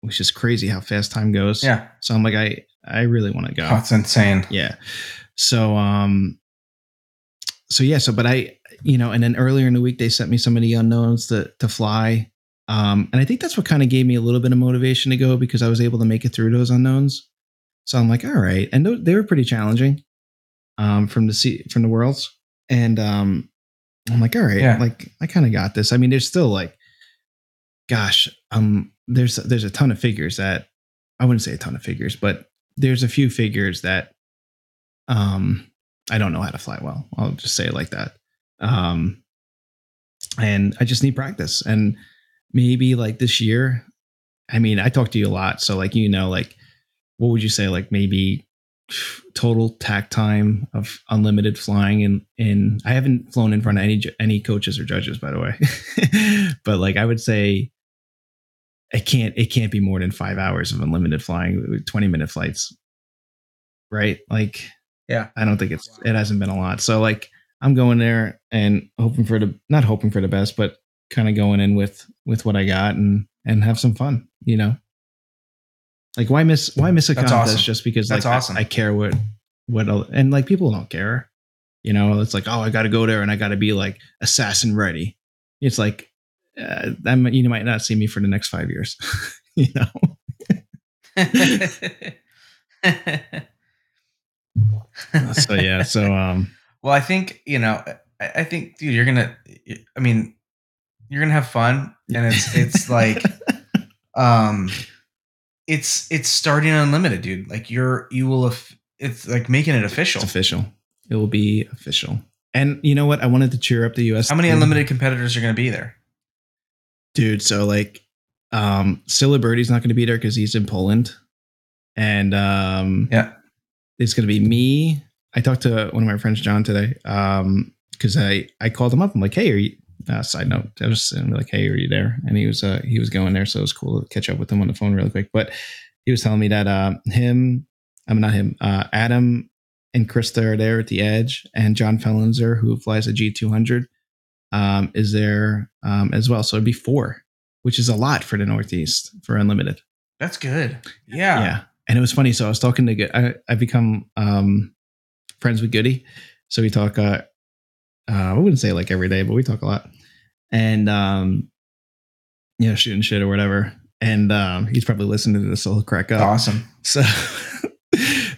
which is crazy how fast time goes. Yeah. So I'm like I I really want to go. That's insane. Yeah. So um so yeah, so but I you know, and then earlier in the week they sent me some of the unknowns to to fly. Um and I think that's what kind of gave me a little bit of motivation to go because I was able to make it through those unknowns. So I'm like, all right. And they were pretty challenging um from the sea from the worlds. And um I'm like, all right, Yeah. like I kind of got this. I mean, there's still like gosh, um there's there's a ton of figures that I wouldn't say a ton of figures, but there's a few figures that um I don't know how to fly well. I'll just say it like that. Um and I just need practice. And maybe like this year, I mean, I talk to you a lot, so like you know, like what would you say, like maybe total tack time of unlimited flying and in I haven't flown in front of any any coaches or judges by the way. [LAUGHS] but like I would say it can't it can't be more than 5 hours of unlimited flying 20 minute flights. Right? Like Yeah. I don't think it's it hasn't been a lot. So like I'm going there and hoping for the not hoping for the best, but kind of going in with with what I got and and have some fun, you know. Like why miss why miss a That's contest awesome. just because That's like I- awesome. I, care what what and like people don't care. You know, it's like, oh, I got to go there and I got to be like assassin ready. It's like uh, that might- you might not see me for the next 5 years. [LAUGHS] you know. [LAUGHS] so yeah, so um, Well, I think you know. I, I think, dude, you're gonna. I mean, you're gonna have fun, and it's it's [LAUGHS] like, um, it's it's starting unlimited, dude. Like you're you will. It's like making it official. it's official. It will be official. And you know what? I wanted to cheer up the U.S. How many unlimited competitors are gonna be there? Dude? So like, um, Stilla Birdie's not going to be there because he's in Poland, and um, Yeah. it's going to be me. I talked to one of my friends, John, today, um, because I I called him up. I'm like, hey, are you? Uh, side note, I was like, hey, are you there? And he was uh he was going there, so it was cool to catch up with him on the phone really quick. But he was telling me that uh him, I'm not him, uh Adam and Krista are there at the edge, and John Fellenzer, who flies a G200, um, is there um, as well. So it'd be four, which is a lot for the Northeast for unlimited. That's good. Yeah. Yeah. And it was funny. So I was talking to, Go- I, I've become um, friends with Goody. So we talk, uh, uh, I wouldn't say like every day, but we talk a lot. And, um, you know, shooting shit or whatever. And um, he's probably listening to this, so he'll crack up. Awesome. So,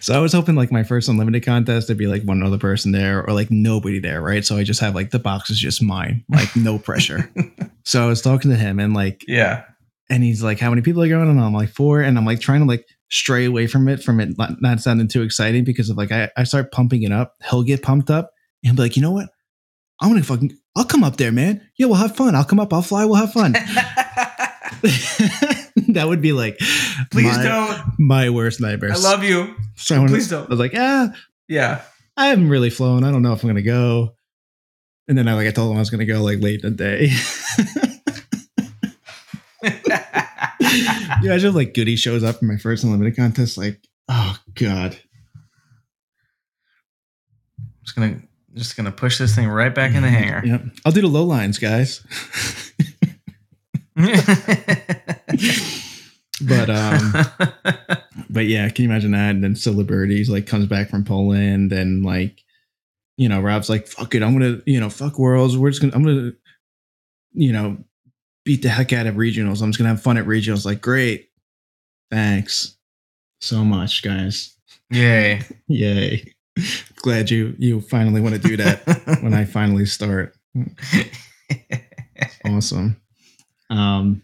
so I was hoping like my first unlimited contest there'd be like one other person there or like nobody there, right? So I just have like the box is just mine, like no pressure. [LAUGHS] so I was talking to him and like, Yeah. and he's like, "How many people are going?" And I'm like, four. And I'm like trying to like stray away from it, from it not, not sounding too exciting because of like I, I start pumping it up. He'll get pumped up and he'll be like, "You know what? I'm gonna fucking I'll come up there, man. Yeah, we'll have fun. I'll come up. I'll fly. We'll have fun." [LAUGHS] [LAUGHS] [LAUGHS] that would be like, Please my, don't. my worst nightmare. I love you. So I Please don't. I was like, ah, Yeah. I haven't really flown. I don't know if I'm gonna go. And then I like I told him I was gonna go like late in the day. [LAUGHS] you imagine if, like Goody shows up in my first unlimited contest, like, oh god. I'm just gonna just gonna push this thing right back in the hangar. Yep. I'll do the low lines, guys. [LAUGHS] but um [LAUGHS] but yeah, can you imagine that? And then Celebrities like comes back from Poland and like you know, Rob's like, fuck it, I'm gonna, you know, fuck worlds. We're just gonna I'm gonna, you know, beat the heck out of regionals. I'm just gonna have fun at regionals. Like, great. Thanks so much, guys. Yay. [LAUGHS] Yay. Glad you you finally want to do that when I [LAUGHS] finally start. Awesome. Um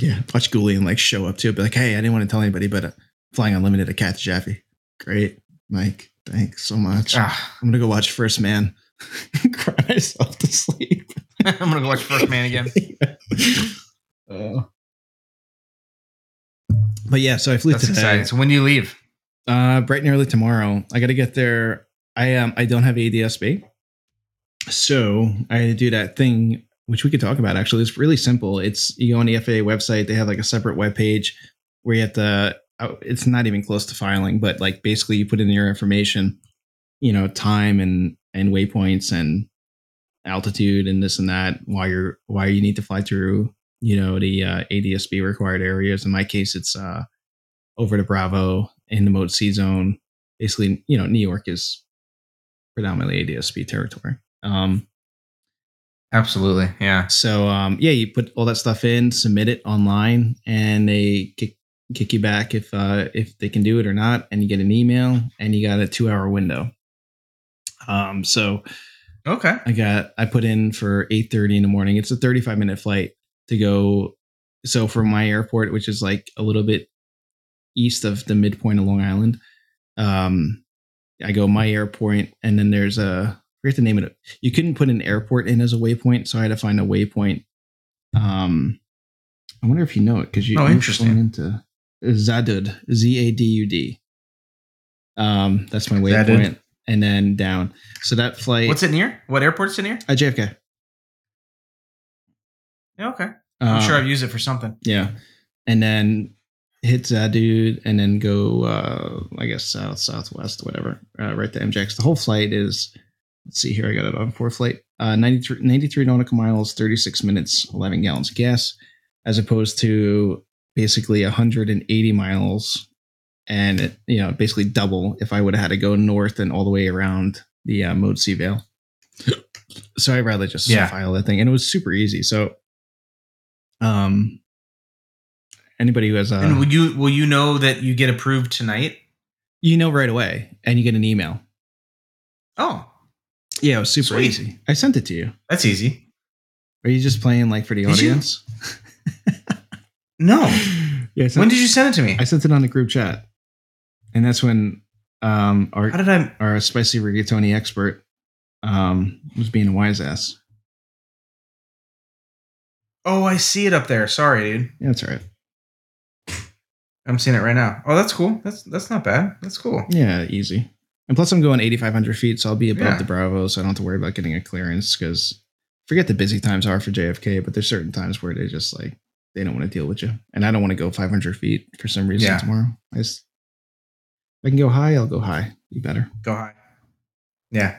yeah, watch Julian like show up too. Be like, hey, I didn't want to tell anybody, but uh, flying unlimited at Cat Jaffe. Great, Mike. Thanks so much. Ah, I'm gonna go watch First Man. [LAUGHS] Cry myself to sleep. [LAUGHS] I'm gonna go watch First Man again. [LAUGHS] Uh, but yeah, so I flew That's today. exciting. So when do you leave? Uh, bright and early tomorrow. I got to get there. I um I don't have ADSB, so I had to do that thing which we could talk about. Actually, it's really simple. It's you go on the FAA website. They have like a separate web page where you have to. uh, It's not even close to filing, but like basically you put in your information, you know, time and and waypoints and altitude and this and that. Why you're why you need to fly through, you know, the uh, ADSB required areas. In my case, it's uh over to Bravo in the mode C zone. Basically, you know, New York is predominantly ADSB territory. Um, Absolutely. Yeah. so um, yeah, you put all that stuff in, submit it online, and they kick kick you back if uh, if they can do it or not, and you get an email, and you got a two hour window. Um, so Okay. I got I put in for eight thirty in the morning. It's a thirty five minute flight to go. So from my airport, which is like a little bit east of the midpoint of Long Island, um, I go my airport, and then there's a forget the name of it. You couldn't put an airport in as a waypoint, so I had to find a waypoint. Um, I wonder if you know it because you Oh, you're interesting. into Zadud Z A D U D. Um, that's my Zadud. waypoint, and then down. So that flight. What's it near? What airport's it near? At JFK. Yeah, okay. I'm Uh, sure I've used it for something. Yeah. And then hit that dude and then go, uh, I guess, south, southwest, whatever, uh, right to MJX. The whole flight is, let's see here, I got it on ForeFlight, uh, 93, 93 nautical miles, 36 minutes, 11 gallons of gas, as opposed to basically 180 miles. And it, you know, basically double if I would have had to go north and all the way around the uh, Mode C veil. [LAUGHS] so I'd rather just Yeah. file that thing. And it was super easy. So, um, anybody who has a and will you will you know that you get approved tonight? you know right away, and you get an email. Oh, Yeah, it was super Sweet. easy. I sent it to you. that's easy. Are you just playing like for the Did audience? No. [LAUGHS] yeah, sent, When did you send it to me? I sent it on the group chat, and that's when um our How did I? our spicy rigatoni expert um was being a wise ass. Oh, I see it up there. Sorry, dude. Yeah, that's all right. I'm seeing it right now. Oh, that's cool. That's that's not bad. That's cool. Yeah, easy. And plus, I'm going 8,500 feet, so I'll be above Yeah. the Bravo, so I don't have to worry about getting a clearance. Because forget the busy times are for JFK, but there's certain times where they just like they don't want to deal with you, and I don't want to go 500 feet for some reason Yeah. tomorrow. I just I can go high, I'll go high. Be better, Go high. Yeah.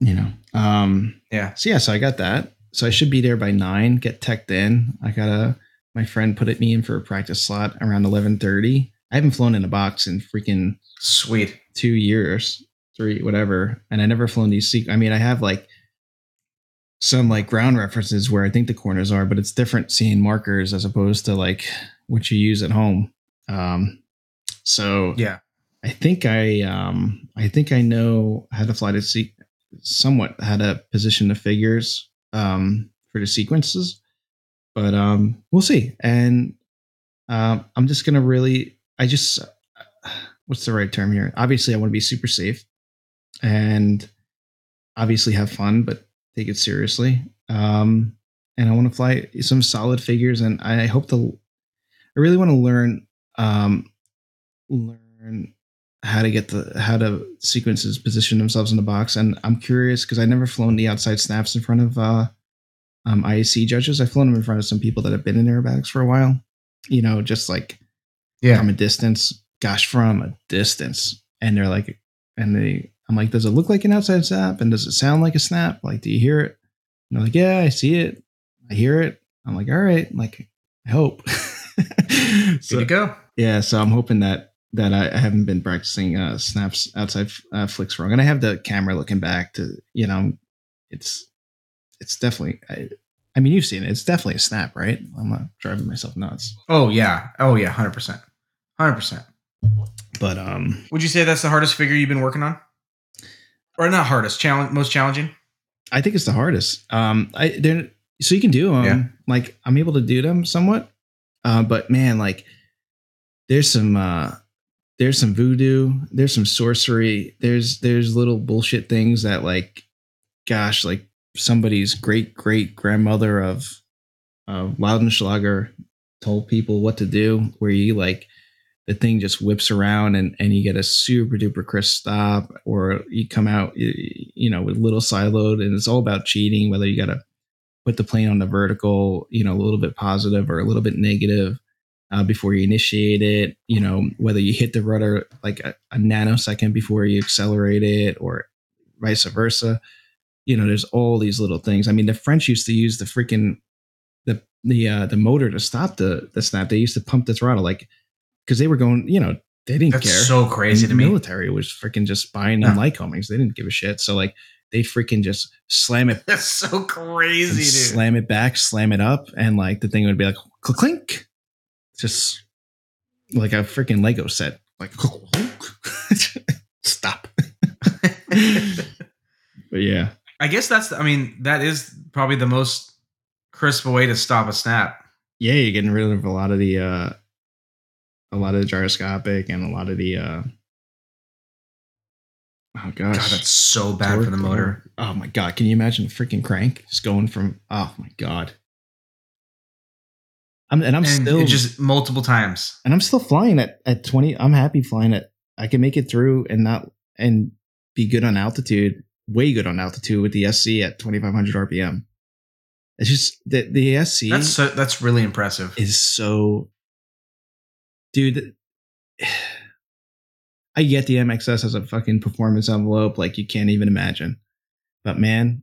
you know. Um, Yeah. So yeah, so I got that. So I should be there by nine. Get teched in. I gotta. My friend put it me in for a practice slot around 11:30. I haven't flown in a box in freaking Sweet. two years, three, whatever. And I never flown these. Sequ- I mean, I have like some like ground references where I think the corners are, but it's different seeing markers as opposed to like what you use at home. Um, so Yeah. I think I um I think I know how to fly the se- somewhat how to position the figures um for the sequences, but um we'll see. And um I'm just gonna really I just what's the right term here? Obviously, I want to be super safe and obviously have fun, but take it seriously. Um and I want to fly some solid figures, and I hope to. I really want to learn um learn how to get the how to sequences position themselves in the box and i'm curious because i never flown the outside snaps in front of uh um iac judges i've flown them in front of some people that have been in aerobatics for a while you know just like Yeah. from a distance gosh from a distance and they're like and they i'm like does it look like an outside snap and does it sound like a snap like do you hear it and they're like yeah i see it i hear it i'm like all right like i hope Good so, to go. yeah, so I'm hoping that that I, I haven't been practicing uh, snaps outside uh, flicks wrong, and I have the camera looking back to you know, it's it's definitely. I, I mean, you've seen it. It's definitely a snap, right? I'm not driving myself nuts, Oh yeah. Oh yeah. Hundred percent. Hundred percent. but um, Would you say that's the hardest figure you've been working on? Or not hardest, challenge most challenging? I think it's the hardest. Um, I they're so you can do them. Yeah. Like I'm able to do them somewhat, uh, but man, like there's some uh, there's some voodoo, there's some sorcery, there's there's little bullshit things that like, gosh, like somebody's great great grandmother of uh, Loudenslager told people what to do, where you like the thing just whips around and, and you get a super duper crisp stop or you come out you know with little side load and it's all about cheating whether you got to put the plane on the vertical you know a little bit positive or a little bit negative uh, before you initiate it you know whether you hit the rudder like a, a nanosecond before you accelerate it or vice versa. You know there's all these little things. I mean the french used to use the freaking the the uh, the motor to stop the the snap. They used to pump the throttle like because they were going you know they didn't That's care so crazy the to me. military was freaking just buying them Yeah. homings. They didn't give a shit. So like they freaking just slam it, That's so crazy, dude. slam it back, slam it up, and like the thing would be like clink, clink, just like a freaking Lego set. Like [LAUGHS] stop. [LAUGHS] but yeah, I guess that's. I mean, that is probably the most crisp way to stop a snap. yeah, you're getting rid of a lot of the uh a lot of the gyroscopic and a lot of the uh oh gosh God, that's so bad for the motor. Oh my god! Can you imagine the freaking crank just going from? Oh my god! I'm and I'm and still just multiple times. and I'm still flying at at 20. I'm happy flying it. I can make it through and not and be good on altitude. Way good on altitude with the SC at 2500 RPM. It's just the the SC That's so, that's really impressive. is so dude [SIGHS] i get the mxs as a fucking performance envelope like you can't even imagine. But man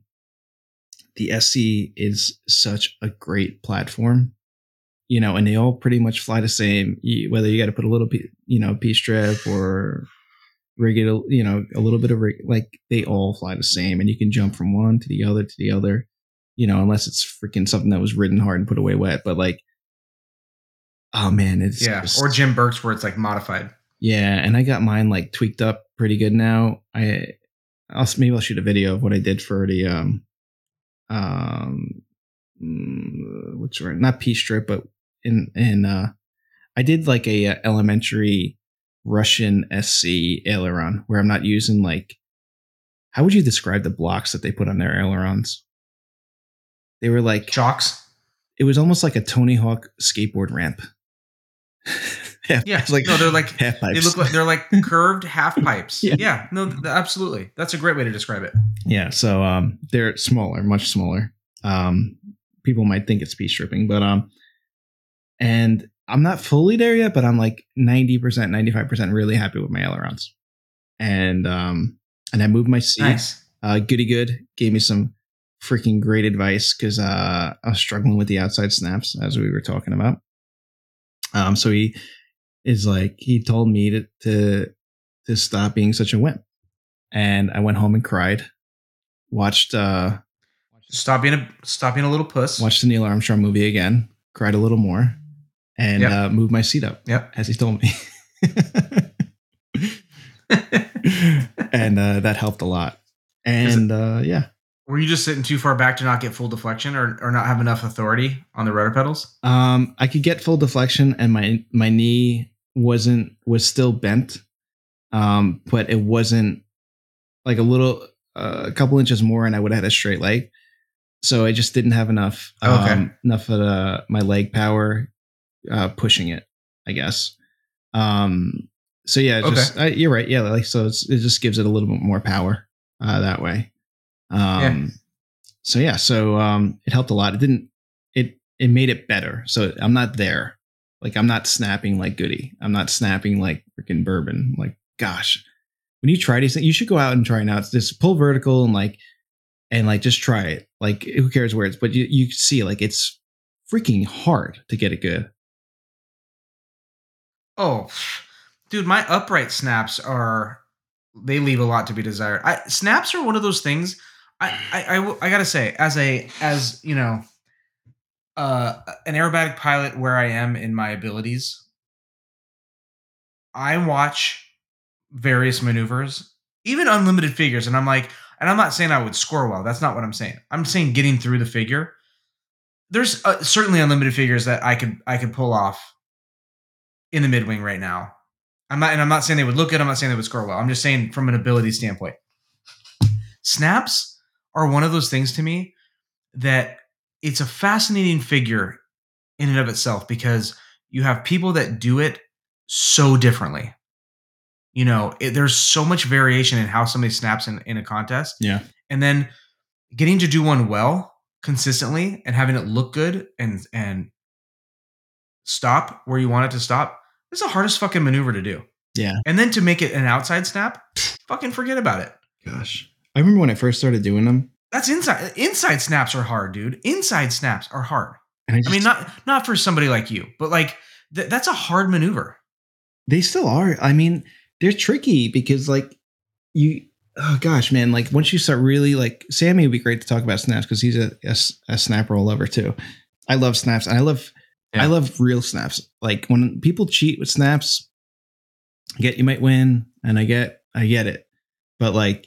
the sc is such a great platform you know and they all pretty much fly the same. Whether you got to put a little you know p strip or rig it you know a little bit of rig like they all fly the same and you can jump from one to the other to the other you know unless it's freaking something that was ridden hard and put away wet. But like oh man it's yeah, just- or Jim Burke's where it's like modified. Yeah, and I got mine like tweaked up pretty good now. I I'll maybe I'll shoot a video of what I did for the um um mm, what's right not P strip but in in uh I did like a, uh elementary Russian SC aileron where I'm not using like how would you describe the blocks that they put on their ailerons? They were like Chocks. it was almost like a Tony Hawk skateboard ramp. [LAUGHS] half, Yeah, like no, they're like [LAUGHS] half pipes. they look like they're like [LAUGHS] curved half pipes. Yeah. Yeah, no, th- absolutely. That's a great way to describe it. Yeah, so um, they're smaller, much smaller. Um, people might think it's speed stripping, but um, and I'm not fully there yet, but I'm like 90%, 95% really happy with my ailerons. And um, and I moved my seat. Nice. Uh, Goody Good gave me some freaking great advice because uh, I was struggling with the outside snaps as we were talking about. Um, so he is like he told me to to to stop being such a wimp, and I went home and cried. Watched uh Stop being a stop being a little puss. watched the Neil Armstrong movie again, cried a little more, and Yep. uh, moved my seat up Yep. as he told me. [LAUGHS] [LAUGHS] and uh, that helped a lot. And uh, yeah, Were you just sitting too far back to not get full deflection or, or not have enough authority on the rudder pedals? um, I could get full deflection, and my my knee wasn't was still bent, um, but it wasn't like a little uh, a couple inches more, and I would have had a straight leg. So I just didn't have enough Okay. um, enough of my leg power uh, pushing it, I guess. Um, so yeah, it's just I, you're right. Yeah, like so it's, it just gives it a little bit more power uh, that way. Um, So yeah, so um, it helped a lot. It didn't. It it made it better. So I'm not there. Like I'm not snapping like Goody. I'm not snapping like freaking Boerboon. Like gosh, when you try these things, you should go out and try it out. Just pull vertical and like and like just try it. Like who cares where it's, but you you see like it's freaking hard to get it good. Oh, dude, my upright snaps are they leave a lot to be desired. I snaps are one of those things. I I, I, gotta say, as a as you know, uh, an aerobatic pilot, where I am in my abilities, I watch various maneuvers, even unlimited figures, and I'm like, and I'm not saying I would score well. That's not what I'm saying. I'm saying getting through the figure. There's uh, certainly unlimited figures that I could I could pull off in the mid wing right now. I'm not, and I'm not saying they would look good. I'm not saying they would score well. I'm just saying from an ability standpoint. Snaps are one of those things to me that it's a fascinating figure in and of itself because you have people that do it so differently. You know, it, there's so much variation in how somebody snaps in, in a contest. Yeah. And then getting to do one well consistently and having it look good and and stop where you want it to stop is the hardest fucking maneuver to do. Yeah. And then to make it an outside snap, fucking forget about it. Gosh, I remember when I first started doing them, That's inside inside snaps are hard, dude. Inside snaps are hard. and I, just, I mean, not not for somebody like you, but like th- that's a hard maneuver. they still are. I mean, they're tricky because like you. Oh gosh, man! Like once you start really like Sammy would be great to talk about snaps because he's a, a, a snap roll lover too. I love snaps and I love I love real snaps. Like when people cheat with snaps, I get you might win, and I get I get it, but like,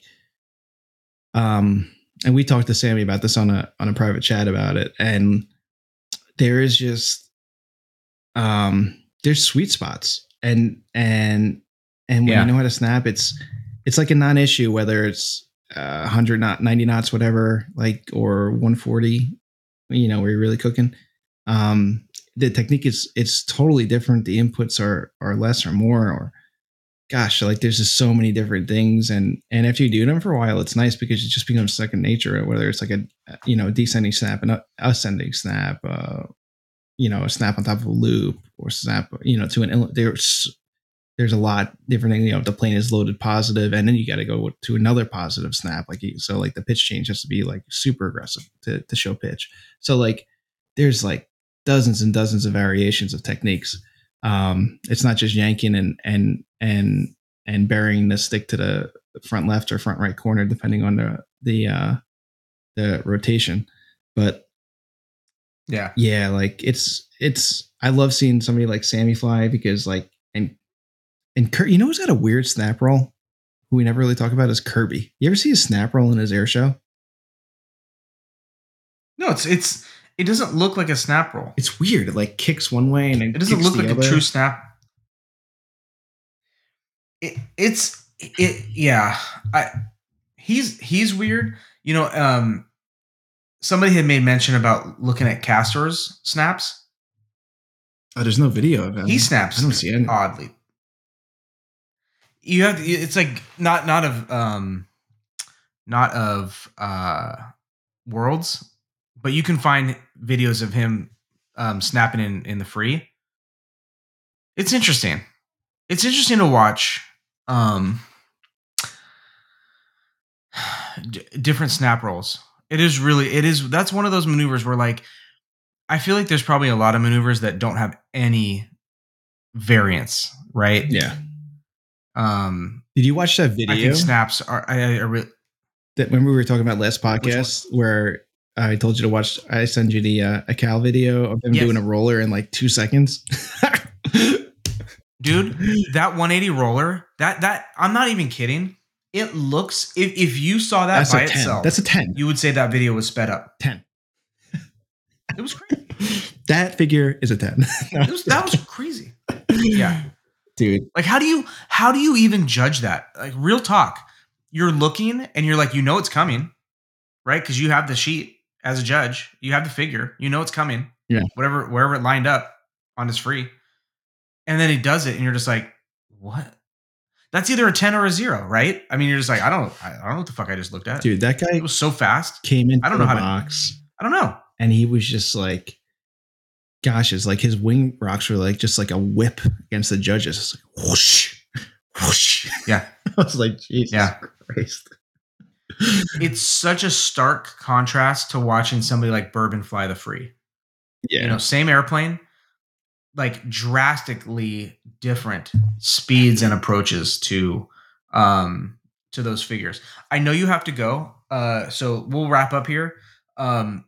um, and we talked to Sammy about this on a on a private chat about it, and there is just um there's sweet spots, and and and when Yeah. you know how to snap, it's it's like a non-issue whether it's uh, 100 knot 90 knots whatever like or 140 you know where you're really cooking. Um the technique is it's totally different. The inputs are are less or more or gosh like there's just so many different things and and after you do them for a while it's nice because it just becomes second nature whether it's like a you know descending snap and a ascending snap uh you know a snap on top of a loop or snap you know to an there's there's a lot different things you know if the plane is loaded positive and then you got to go to another positive snap like so like the pitch change has to be like super aggressive to, to show pitch. So like there's like dozens and dozens of variations of techniques um it's not just yanking and and and and burying the stick to the front left or front right corner depending on the the uh the rotation but Yeah. yeah like it's it's i love seeing somebody like sammy fly because like and And Kurt, you know who's got a weird snap roll? Who we never really talk about is Kirby. You ever see his snap roll in his air show? No, it's it's it doesn't look like a snap roll. It's weird. It like kicks one way and It doesn't kicks look like other. a true snap. It, it's it yeah. I he's he's weird. You know, um somebody had made mention about looking at Castor's snaps. Oh, there's no video of him. He snaps I don't see any. oddly. You have to, it's like not not of um not of uh worlds, but you can find videos of him um snapping in in the free. It's interesting. It's interesting to watch um [SIGHS] d- different snap rolls. It is really it is that's one of those maneuvers where like I feel like there's probably a lot of maneuvers that don't have any variance, right? Yeah. Um, Did you watch that I video think snaps are. I, I, I really, that when we were talking about last podcast where I told you to watch? I send you the uh, a Cal video of him Yes. doing a roller in like two seconds. [LAUGHS] dude, that 180 roller, that that I'm not even kidding. It looks if if you saw that That's by itself, That's a ten. you would say that video was sped up. ten. It was crazy. [LAUGHS] That figure is a ten. [LAUGHS] It was, that was crazy. Yeah. dude. Like how do you how do you even judge that? Like real talk. You're looking and you're like you know it's coming, right? Because you have the sheet as a judge. You have the figure. You know it's coming. Yeah. Whatever wherever it lined up on his free. And then he does it and you're just like, "What?" That's either a 10 or a 0, right? I mean, you're just like, "I don't I, don't know what the fuck I just looked at." Dude, that guy It was so fast. came in I don't know the how to- box I don't know. and he was just like, gosh, it's like his wing rocks were like just like a whip against the judges. It's like whoosh, whoosh. Yeah. [LAUGHS] I was like, Jesus Yeah. Christ. [LAUGHS] It's such a stark contrast to watching somebody like Boerboon fly the free. Yeah. you know same airplane like drastically different speeds and approaches to um to those figures i know you have to go uh so we'll wrap up here um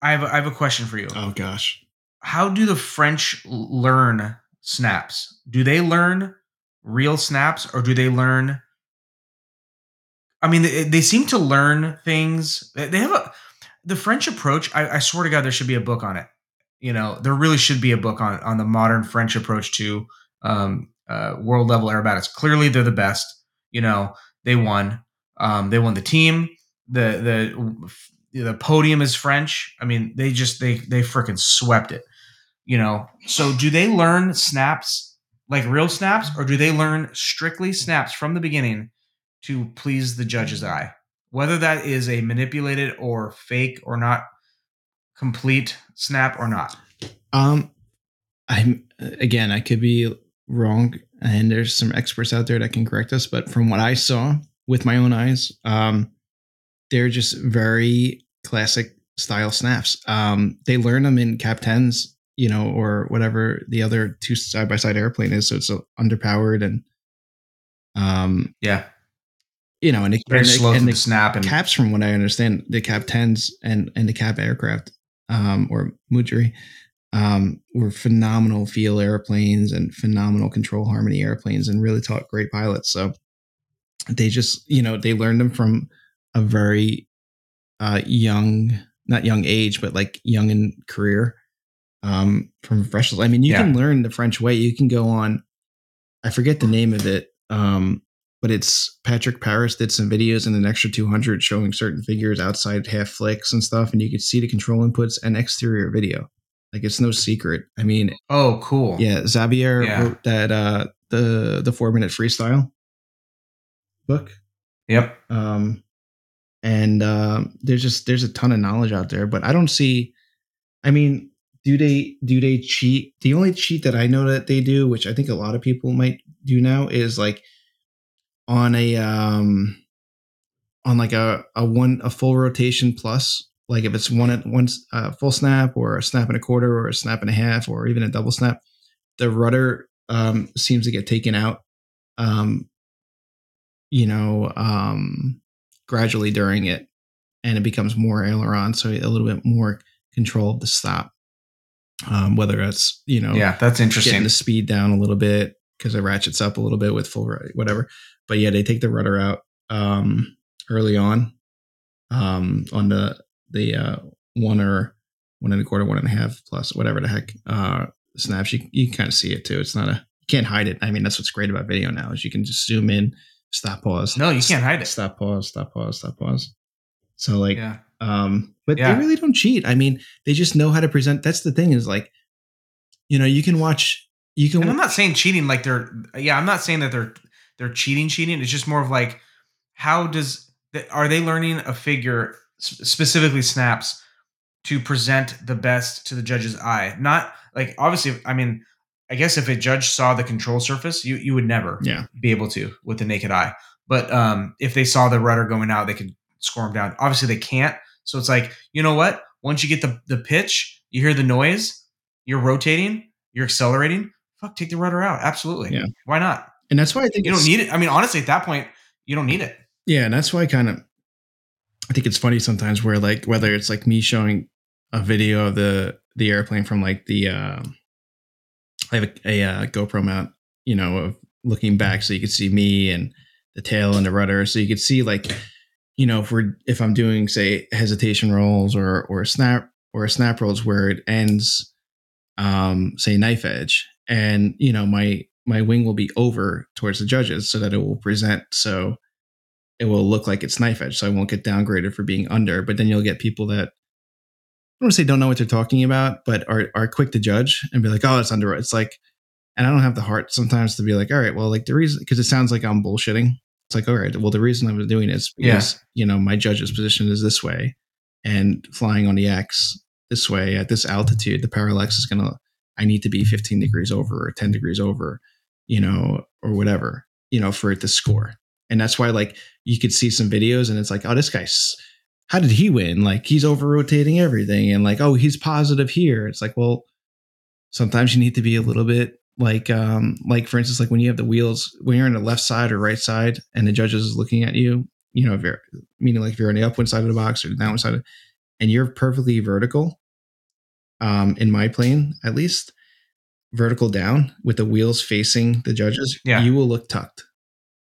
i have a, i have a question for you oh gosh. how do the french learn snaps do they learn real snaps or do they learn i mean they, they seem to learn things. They have a the french approach I, I swear to god there should be a book on it. You know there really should be a book on on the modern french approach to um uh world level aerobatics. Clearly they're the best you know they won. Um they won the team. The the the podium is french. I mean they just they they freaking swept it you know? So do they learn snaps like real snaps or do they learn strictly snaps from the beginning to please the judge's eye whether that is a manipulated or fake or not complete snap or not Um, I'm again, I could be wrong, and there's some experts out there that can correct us. But from what I saw with my own eyes, um, they're just very classic style snaps. Um, they learn them in Cap tens, you know, or whatever the other two side by side airplane is. So it's uh, underpowered and, um, yeah you know, and, it, very and, the- slow and the the snap and caps from what I understand, the cap tens and and the cap aircraft, um, or Mudry, um, were phenomenal feel airplanes and phenomenal control harmony airplanes and really taught great pilots. So they just, you know, they learned them from a very uh young, not young age, but like young in career. Um, from professionals. I mean, you Yeah. can learn the French way. You can go on I forget the name of it. Um, but it's Patrick Paris did some videos in an extra 200 showing certain figures outside half flicks and stuff, and you could see the control inputs and exterior video. Like it's no secret. I mean, oh cool yeah, Xavier Yeah. wrote that uh the the four minute freestyle book. yep Um and um there's just there's a ton of knowledge out there, but I don't see I mean, do they do they cheat? The only cheat that I know that they do, which I think a lot of people might do now, is like on a um on like a a one a full rotation plus like if it's one at once uh, full snap or a snap and a quarter or a snap and a half or even a double snap the rudder um seems to get taken out um you know um gradually during it and it becomes more aileron so a little bit more control of the stop um whether that's you know yeah that's interesting getting the speed down a little bit because it ratchets up a little bit with full whatever. But yeah, they take the rudder out um, early on um, on the the uh, one or one and a quarter, one and a half plus whatever the heck uh, snaps. You you can kind of see it too. It's not a you can't hide it. I mean, that's what's great about video now is you can just zoom in, stop, pause. No, you can't hide it. Stop, pause, stop, pause, stop, pause. So like, Yeah. um, but Yeah. they really don't cheat. I mean, they just know how to present. That's the thing is like, you know, you can watch. You can. And I'm not saying cheating like they're yeah, I'm not saying that they're they're cheating cheating. It's just more of like how does are they learning a figure specifically snaps to present the best to the judge's eye? Not like obviously I mean I guess if a judge saw the control surface, you you would never yeah. be able to with the naked eye. But um, if they saw the rudder going out, they could score them down. Obviously, they can't. So it's like, you know what? Once you get the, the pitch, you hear the noise, you're rotating, you're accelerating. Fuck, take the rudder out. Absolutely. Yeah. Why not? And that's why I think You don't need it. I mean, honestly, at that point, you don't need it. Yeah, and that's why I kind of I think it's funny sometimes where like whether it's like me showing a video of the the airplane from like the um I have a, a uh, GoPro mount, you know, of looking back so you could see me and the tail and the rudder, so you could see like you know if we're if I'm doing say hesitation rolls or or snap or snap rolls where it ends um say knife edge and you know my my wing will be over towards the judges so that it will present so it will look like it's knife edge, so I won't get downgraded for being under. But then you'll get people that I don't want to say don't know what they're talking about, but are are quick to judge and be like, "Oh, it's under." It's like, and I don't have the heart sometimes to be like, "All right, well, like the reason," because it sounds like I'm bullshitting. It's like, all right, well, the reason I'm doing it is because you know my judge's position is this way, and flying on the X this way at this altitude, the parallax is gonna. I need to be 15 degrees over or 10 degrees over, you know, or whatever, you know, for it to score. And that's why, like, you could see some videos and it's like, oh, this guy's, how did he win? Like, he's over rotating everything. And like, oh, he's positive here. It's like, well, sometimes you need to be a little bit like, um, like for instance, like when you have the wheels, when you're on the left side or right side and the judges is looking at you, you know, if you're, meaning like if you're on the upwind side of the box or the downwind side, of, and you're perfectly vertical, um, in my plane at least, vertical down with the wheels facing the judges, Yeah. you will look tucked.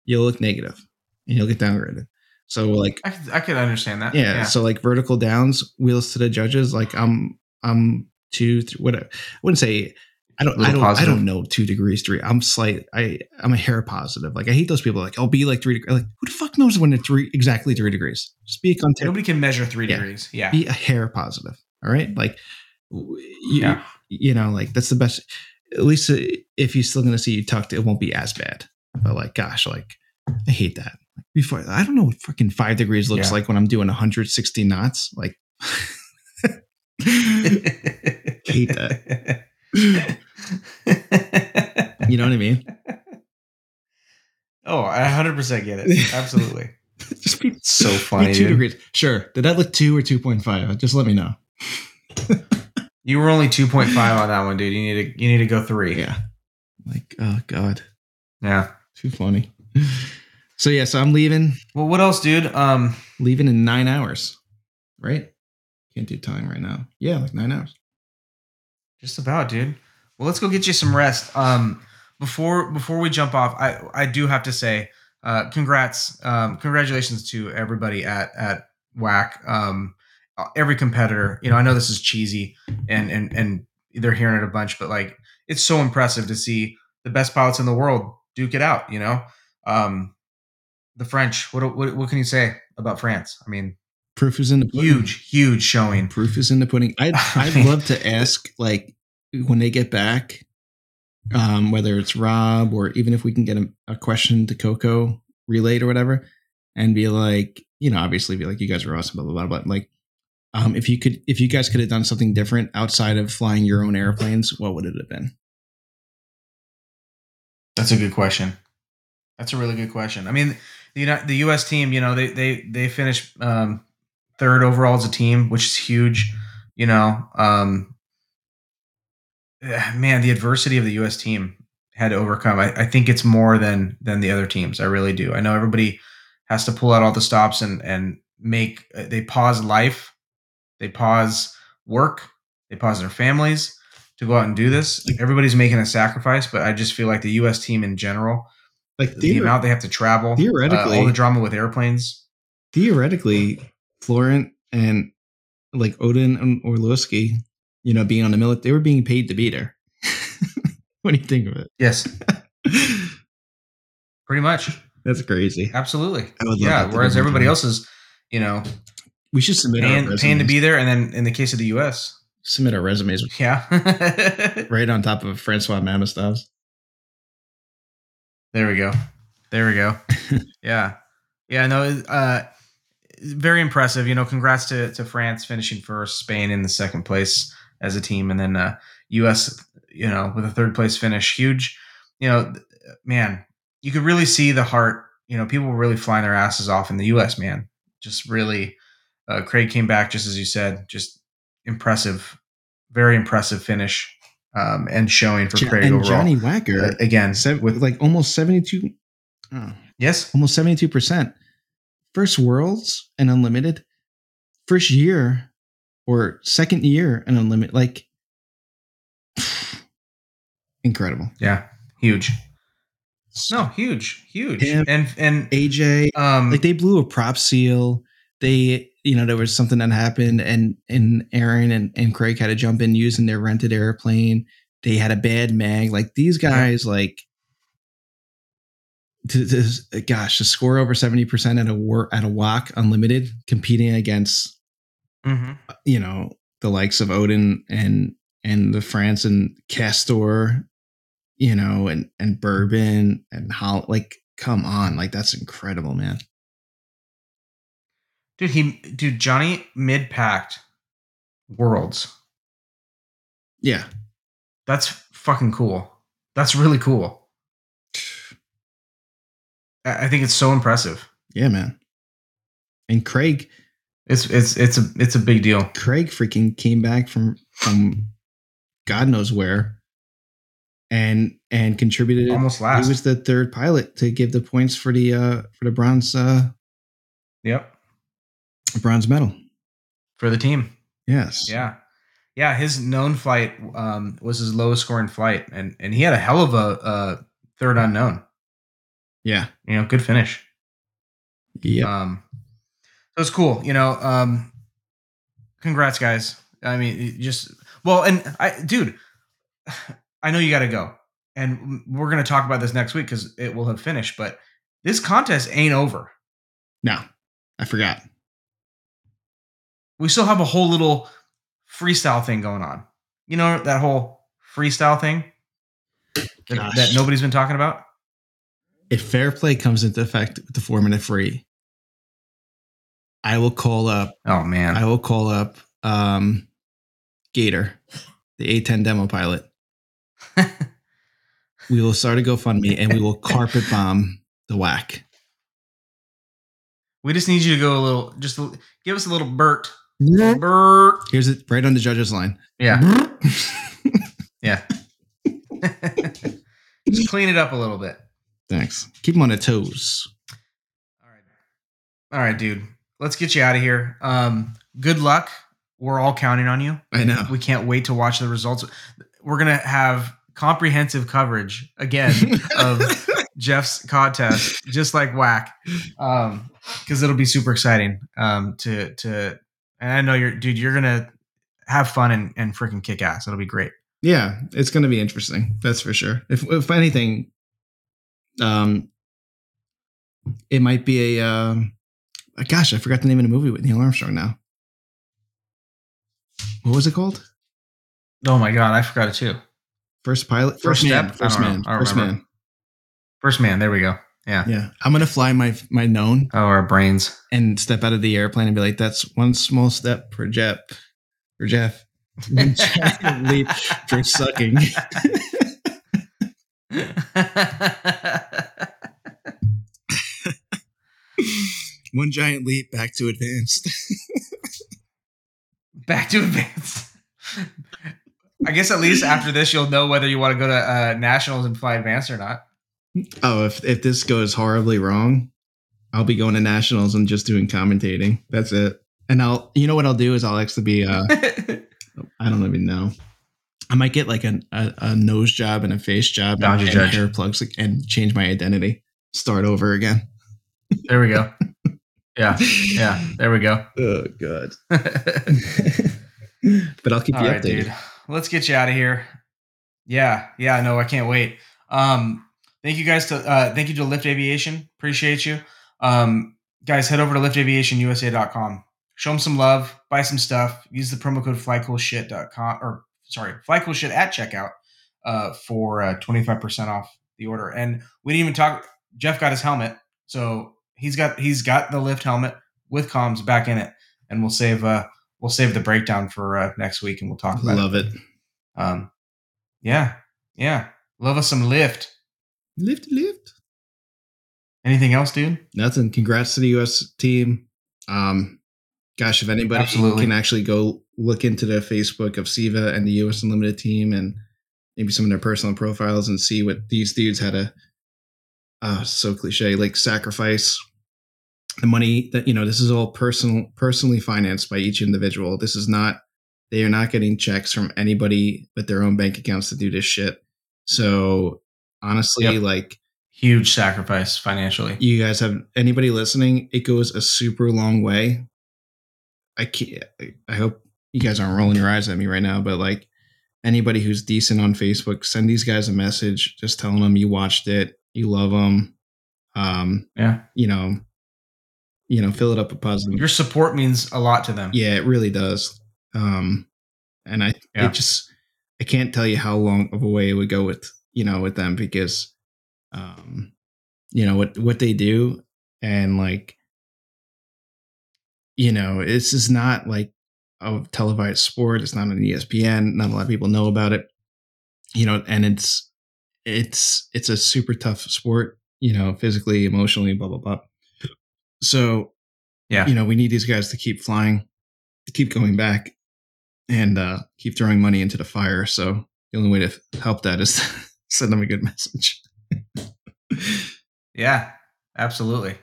You'll look negative and you'll get downgraded. So like I could, I could understand that. yeah, so like vertical downs, wheels to the judges, like I'm I'm two, th- what I wouldn't say I don't I don't I don't know two degrees three. I'm slight I I'm a hair positive. Like I hate those people like I'll be like three degrees. Like who the fuck knows when it's three exactly three degrees? Just be a content Nobody can measure three Yeah. degrees. Yeah. be a hair positive. All right, like you, Yeah. You know, like that's the best. At least uh, if he's still going to see you tucked, it won't be as bad. But like, gosh, like I hate that. Before I don't know what fucking five degrees looks Yeah. like when I'm doing 160 knots. Like, [LAUGHS] hate that. you know what I mean? [LAUGHS] Oh, I 100% get it. Absolutely. [LAUGHS] Just be, So be two dude. degrees. Sure. Did that look two or 2.5? Just let me know. You were only 2.5 on that one, dude. You need to you need to go 3. Yeah. Like, oh god, Yeah. too funny. So yeah, so I'm leaving. Well, what else, dude? Um leaving in nine hours, right? Can't do time right now. Yeah, like nine hours. Just about, dude. Well, let's go get you some rest. Um, before before we jump off, I I do have to say, uh, congrats, um, congratulations to everybody at at WAC. Um, every competitor. You know, I know this is cheesy, and and and they're hearing it a bunch, but like, it's so impressive to see the best pilots in the world duke it out. You know, um, the French. What what what can you say about France? I mean, Proof is in the pudding. huge, huge showing. Proof is in the pudding. I'd [LAUGHS] I'd love to ask like when they get back, um, whether it's Rob or even if we can get a, a question to Coco relayed or whatever, and be like, you know, obviously be like, you guys are awesome, blah blah blah. But like, um, if you could, if you guys could have done something different outside of flying your own airplanes, what would it have been? That's a good question. That's a really good question. I mean, the the U.S. team, you know, they they they finished um, third overall as a team, which is huge. You know, um, eh, man, the adversity of the U.S. team had to overcome. I, I think it's more than than the other teams. I really do. I know everybody has to pull out all the stops and and make. uh, They pause life, they pause work, they pause their families to go out and do this. Everybody's making a sacrifice, but I just feel like the U.S. team in general, Like the theor- amount they have to travel, uh, theoretically- all the drama with airplanes. theoretically, Florent and like Oddon and Orlowski, you know, being on the military, they were being paid to be there. [LAUGHS] what do you think of it? Yes, [LAUGHS] pretty much, That's crazy. absolutely. I would love Yeah. Whereas everybody else is, you know, We should submit our paying, to be there, and then in the case of the U.S., submit our resumes yeah. [LAUGHS] right on top of Francois Mamastov's. There we go. There we go. [LAUGHS] yeah. Yeah, no, uh very impressive. You know, congrats to to France finishing first, Spain in the second place as a team, and then uh US, you know, with a third place finish. Huge, you know, man, you could really see the heart, you know, people were really flying their asses off in the US, man. Just really uh Craig came back just as you said, just impressive, very impressive finish. Um, and showing for Craig and overall. Johnny Wacker, Uh, again, sev- with like almost 72, oh, yes, almost 72%. First Worlds and Unlimited, first year or second year and Unlimited. Like, [SIGHS] incredible. Yeah, huge. No, huge, huge. Him- and and AJ, um, like they blew a prop seal. They, you know, there was something that happened, and and Aaron and, and Craig had to jump in using their rented airplane. They had a bad mag. Like these guys, like, to, to, gosh, to score over seventy percent at a war at a WAC unlimited, competing against mhm. you know the likes of Oddon and and the France and Castor, you know, and and Boerboon and how like come on, like that's incredible, man. Dude, he, dude, Johnny mid packed worlds. Yeah, That's fucking cool. That's really cool. I I think it's so impressive. yeah, man. And Craig, It's it's it's a it's a big deal. Craig freaking came back from from God knows where, and and contributed. Almost last. He was the third pilot to give the points for the uh for the bronze uh yep, bronze medal. for the team. Yes. Yeah, yeah. His known flight um, was his lowest scoring flight, and and he had a hell of a uh, third unknown. Yeah. You know, good finish. Yeah. Um, so it's cool, you know. Um, congrats, guys. I mean, just well, and I, dude, [SIGHS] I know you got to go, and we're gonna talk about this next week because it will have finished. But this contest ain't over. no, I forgot. We still have a whole little freestyle thing going on. You know that whole freestyle thing that, that nobody's been talking about. if fair play comes into effect with the four minute free, I will call up. Oh man, I will call up um, Gator, the A10 demo pilot. [LAUGHS] We will start a GoFundMe and we will carpet bomb the WAC. we just need you to go a little. Just give us a little Bert. Here's it right on the judge's line. Yeah. [LAUGHS] Yeah. [LAUGHS] Just clean it up a little bit. Thanks. Keep them on their toes. All right. All right, dude. Let's get you out of here. Um, good luck. We're all counting on you. I know. We can't wait to watch the results. We're gonna have comprehensive coverage again [LAUGHS] of Jeff's contest, just like WAC. Um, because it'll be super exciting. Um, to to and I know you're dude, you're gonna have fun and, and freaking kick ass. It'll be great. yeah, it's going to be interesting. That's for sure. If if anything, um, it might be a. Um, gosh, I forgot the name of the movie with Neil Armstrong now. What was it called? Oh my god, I forgot it too. First pilot, First first, man, step? First man, first man. First man, there we go. Yeah. Yeah, I'm gonna fly my my known Oh, our brains. and step out of the airplane and be like, "That's one small step for Jeff, for Jeff, one giant leap for sucking." [LAUGHS] one giant leap back to advanced. [LAUGHS] Back to advanced. I guess at least after this, you'll know whether you want to go to uh, nationals and fly advanced or not. Oh, if if this goes horribly wrong, I'll be going to nationals and just doing commentating. That's it. And I'll, you know what I'll do is I'll actually be, uh, [LAUGHS] I don't even know. I might get like a, a, a nose job and a face job and, and judge. hair plugs and change my identity. Start over again. There we go. Yeah, yeah. There we go. [LAUGHS] Oh god. [LAUGHS] but I'll keep All you right, updated. dude. Let's get you out of here. Yeah, yeah. No, I can't wait. Um, thank you guys to uh, thank you to Lift Aviation. Appreciate you. Um, guys, head over to liftaviationusa.com. Show them some love. Buy some stuff. Use the promo code flycoolshit.com or sorry, flycoolshit at checkout uh, for uh, 25% off the order. And we didn't even talk. Jeff got his helmet, so he's got he's got the lift helmet with comms back in it, and we'll save uh we'll save the breakdown for uh, next week, and we'll talk about it. Love it. it. Um, yeah, yeah, love us some lift. Lift, lift. Anything else, dude? Nothing. Congrats to the US team. Um, gosh, if anybody Absolutely. can actually go look into the Facebook of CIVA and the US Unlimited team and maybe some of their personal profiles and see what these dudes had to uh so cliche, like sacrifice the money that you know, this is all personal personally financed by each individual. This is not they are not getting checks from anybody but their own bank accounts to do this shit. So honestly, Yep. like Huge sacrifice financially. you guys have anybody listening, it goes a super long way. I can't, I hope you guys aren't rolling your eyes at me right now, but like anybody who's decent on Facebook, send these guys a message, just telling them you watched it, you love them. Um, Yeah, you know, you know, fill it up with positive. your support means a lot to them. Yeah, it really does. Um, and I, Yeah. it just, I can't tell you how long of a way it would go with, you know, with them because, um, you know, what, what they do and like, you know, this is not like a televised sport. It's not on ESPN. Not a lot of people know about it, you know, and it's, it's, it's a super tough sport, you know, physically, emotionally, blah, blah, blah. So, Yeah. you know, we need these guys to keep flying, to keep going back and uh, keep throwing money into the fire. So the only way to help that is to [LAUGHS] send them a good [LAUGHS] message. Yeah, absolutely.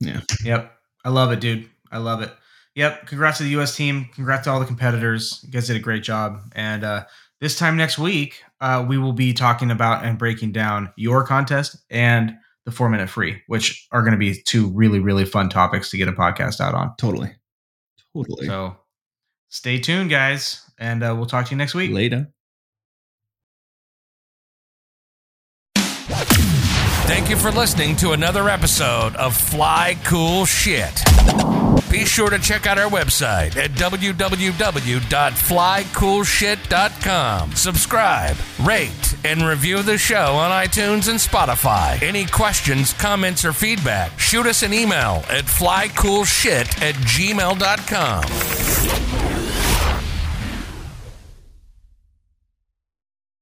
Yeah. Yep. I love it, dude. I love it. Yep. Congrats to the US team. Congrats to all the competitors. You guys did a great job. And uh, this time next week, uh, we will be talking about and breaking down your contest and the four minute free, which are going to be two really, really fun topics to get a podcast out on. Totally. Totally. So stay tuned, guys. And uh, we'll talk to you next week. Later. Thank you for listening to another episode of Fly Cool Shit. Be sure to check out our website at www.flycoolshit.com. Subscribe, rate, and review the show on iTunes and Spotify. Any questions, comments, or feedback, shoot us an email at flycoolshit at gmail.com.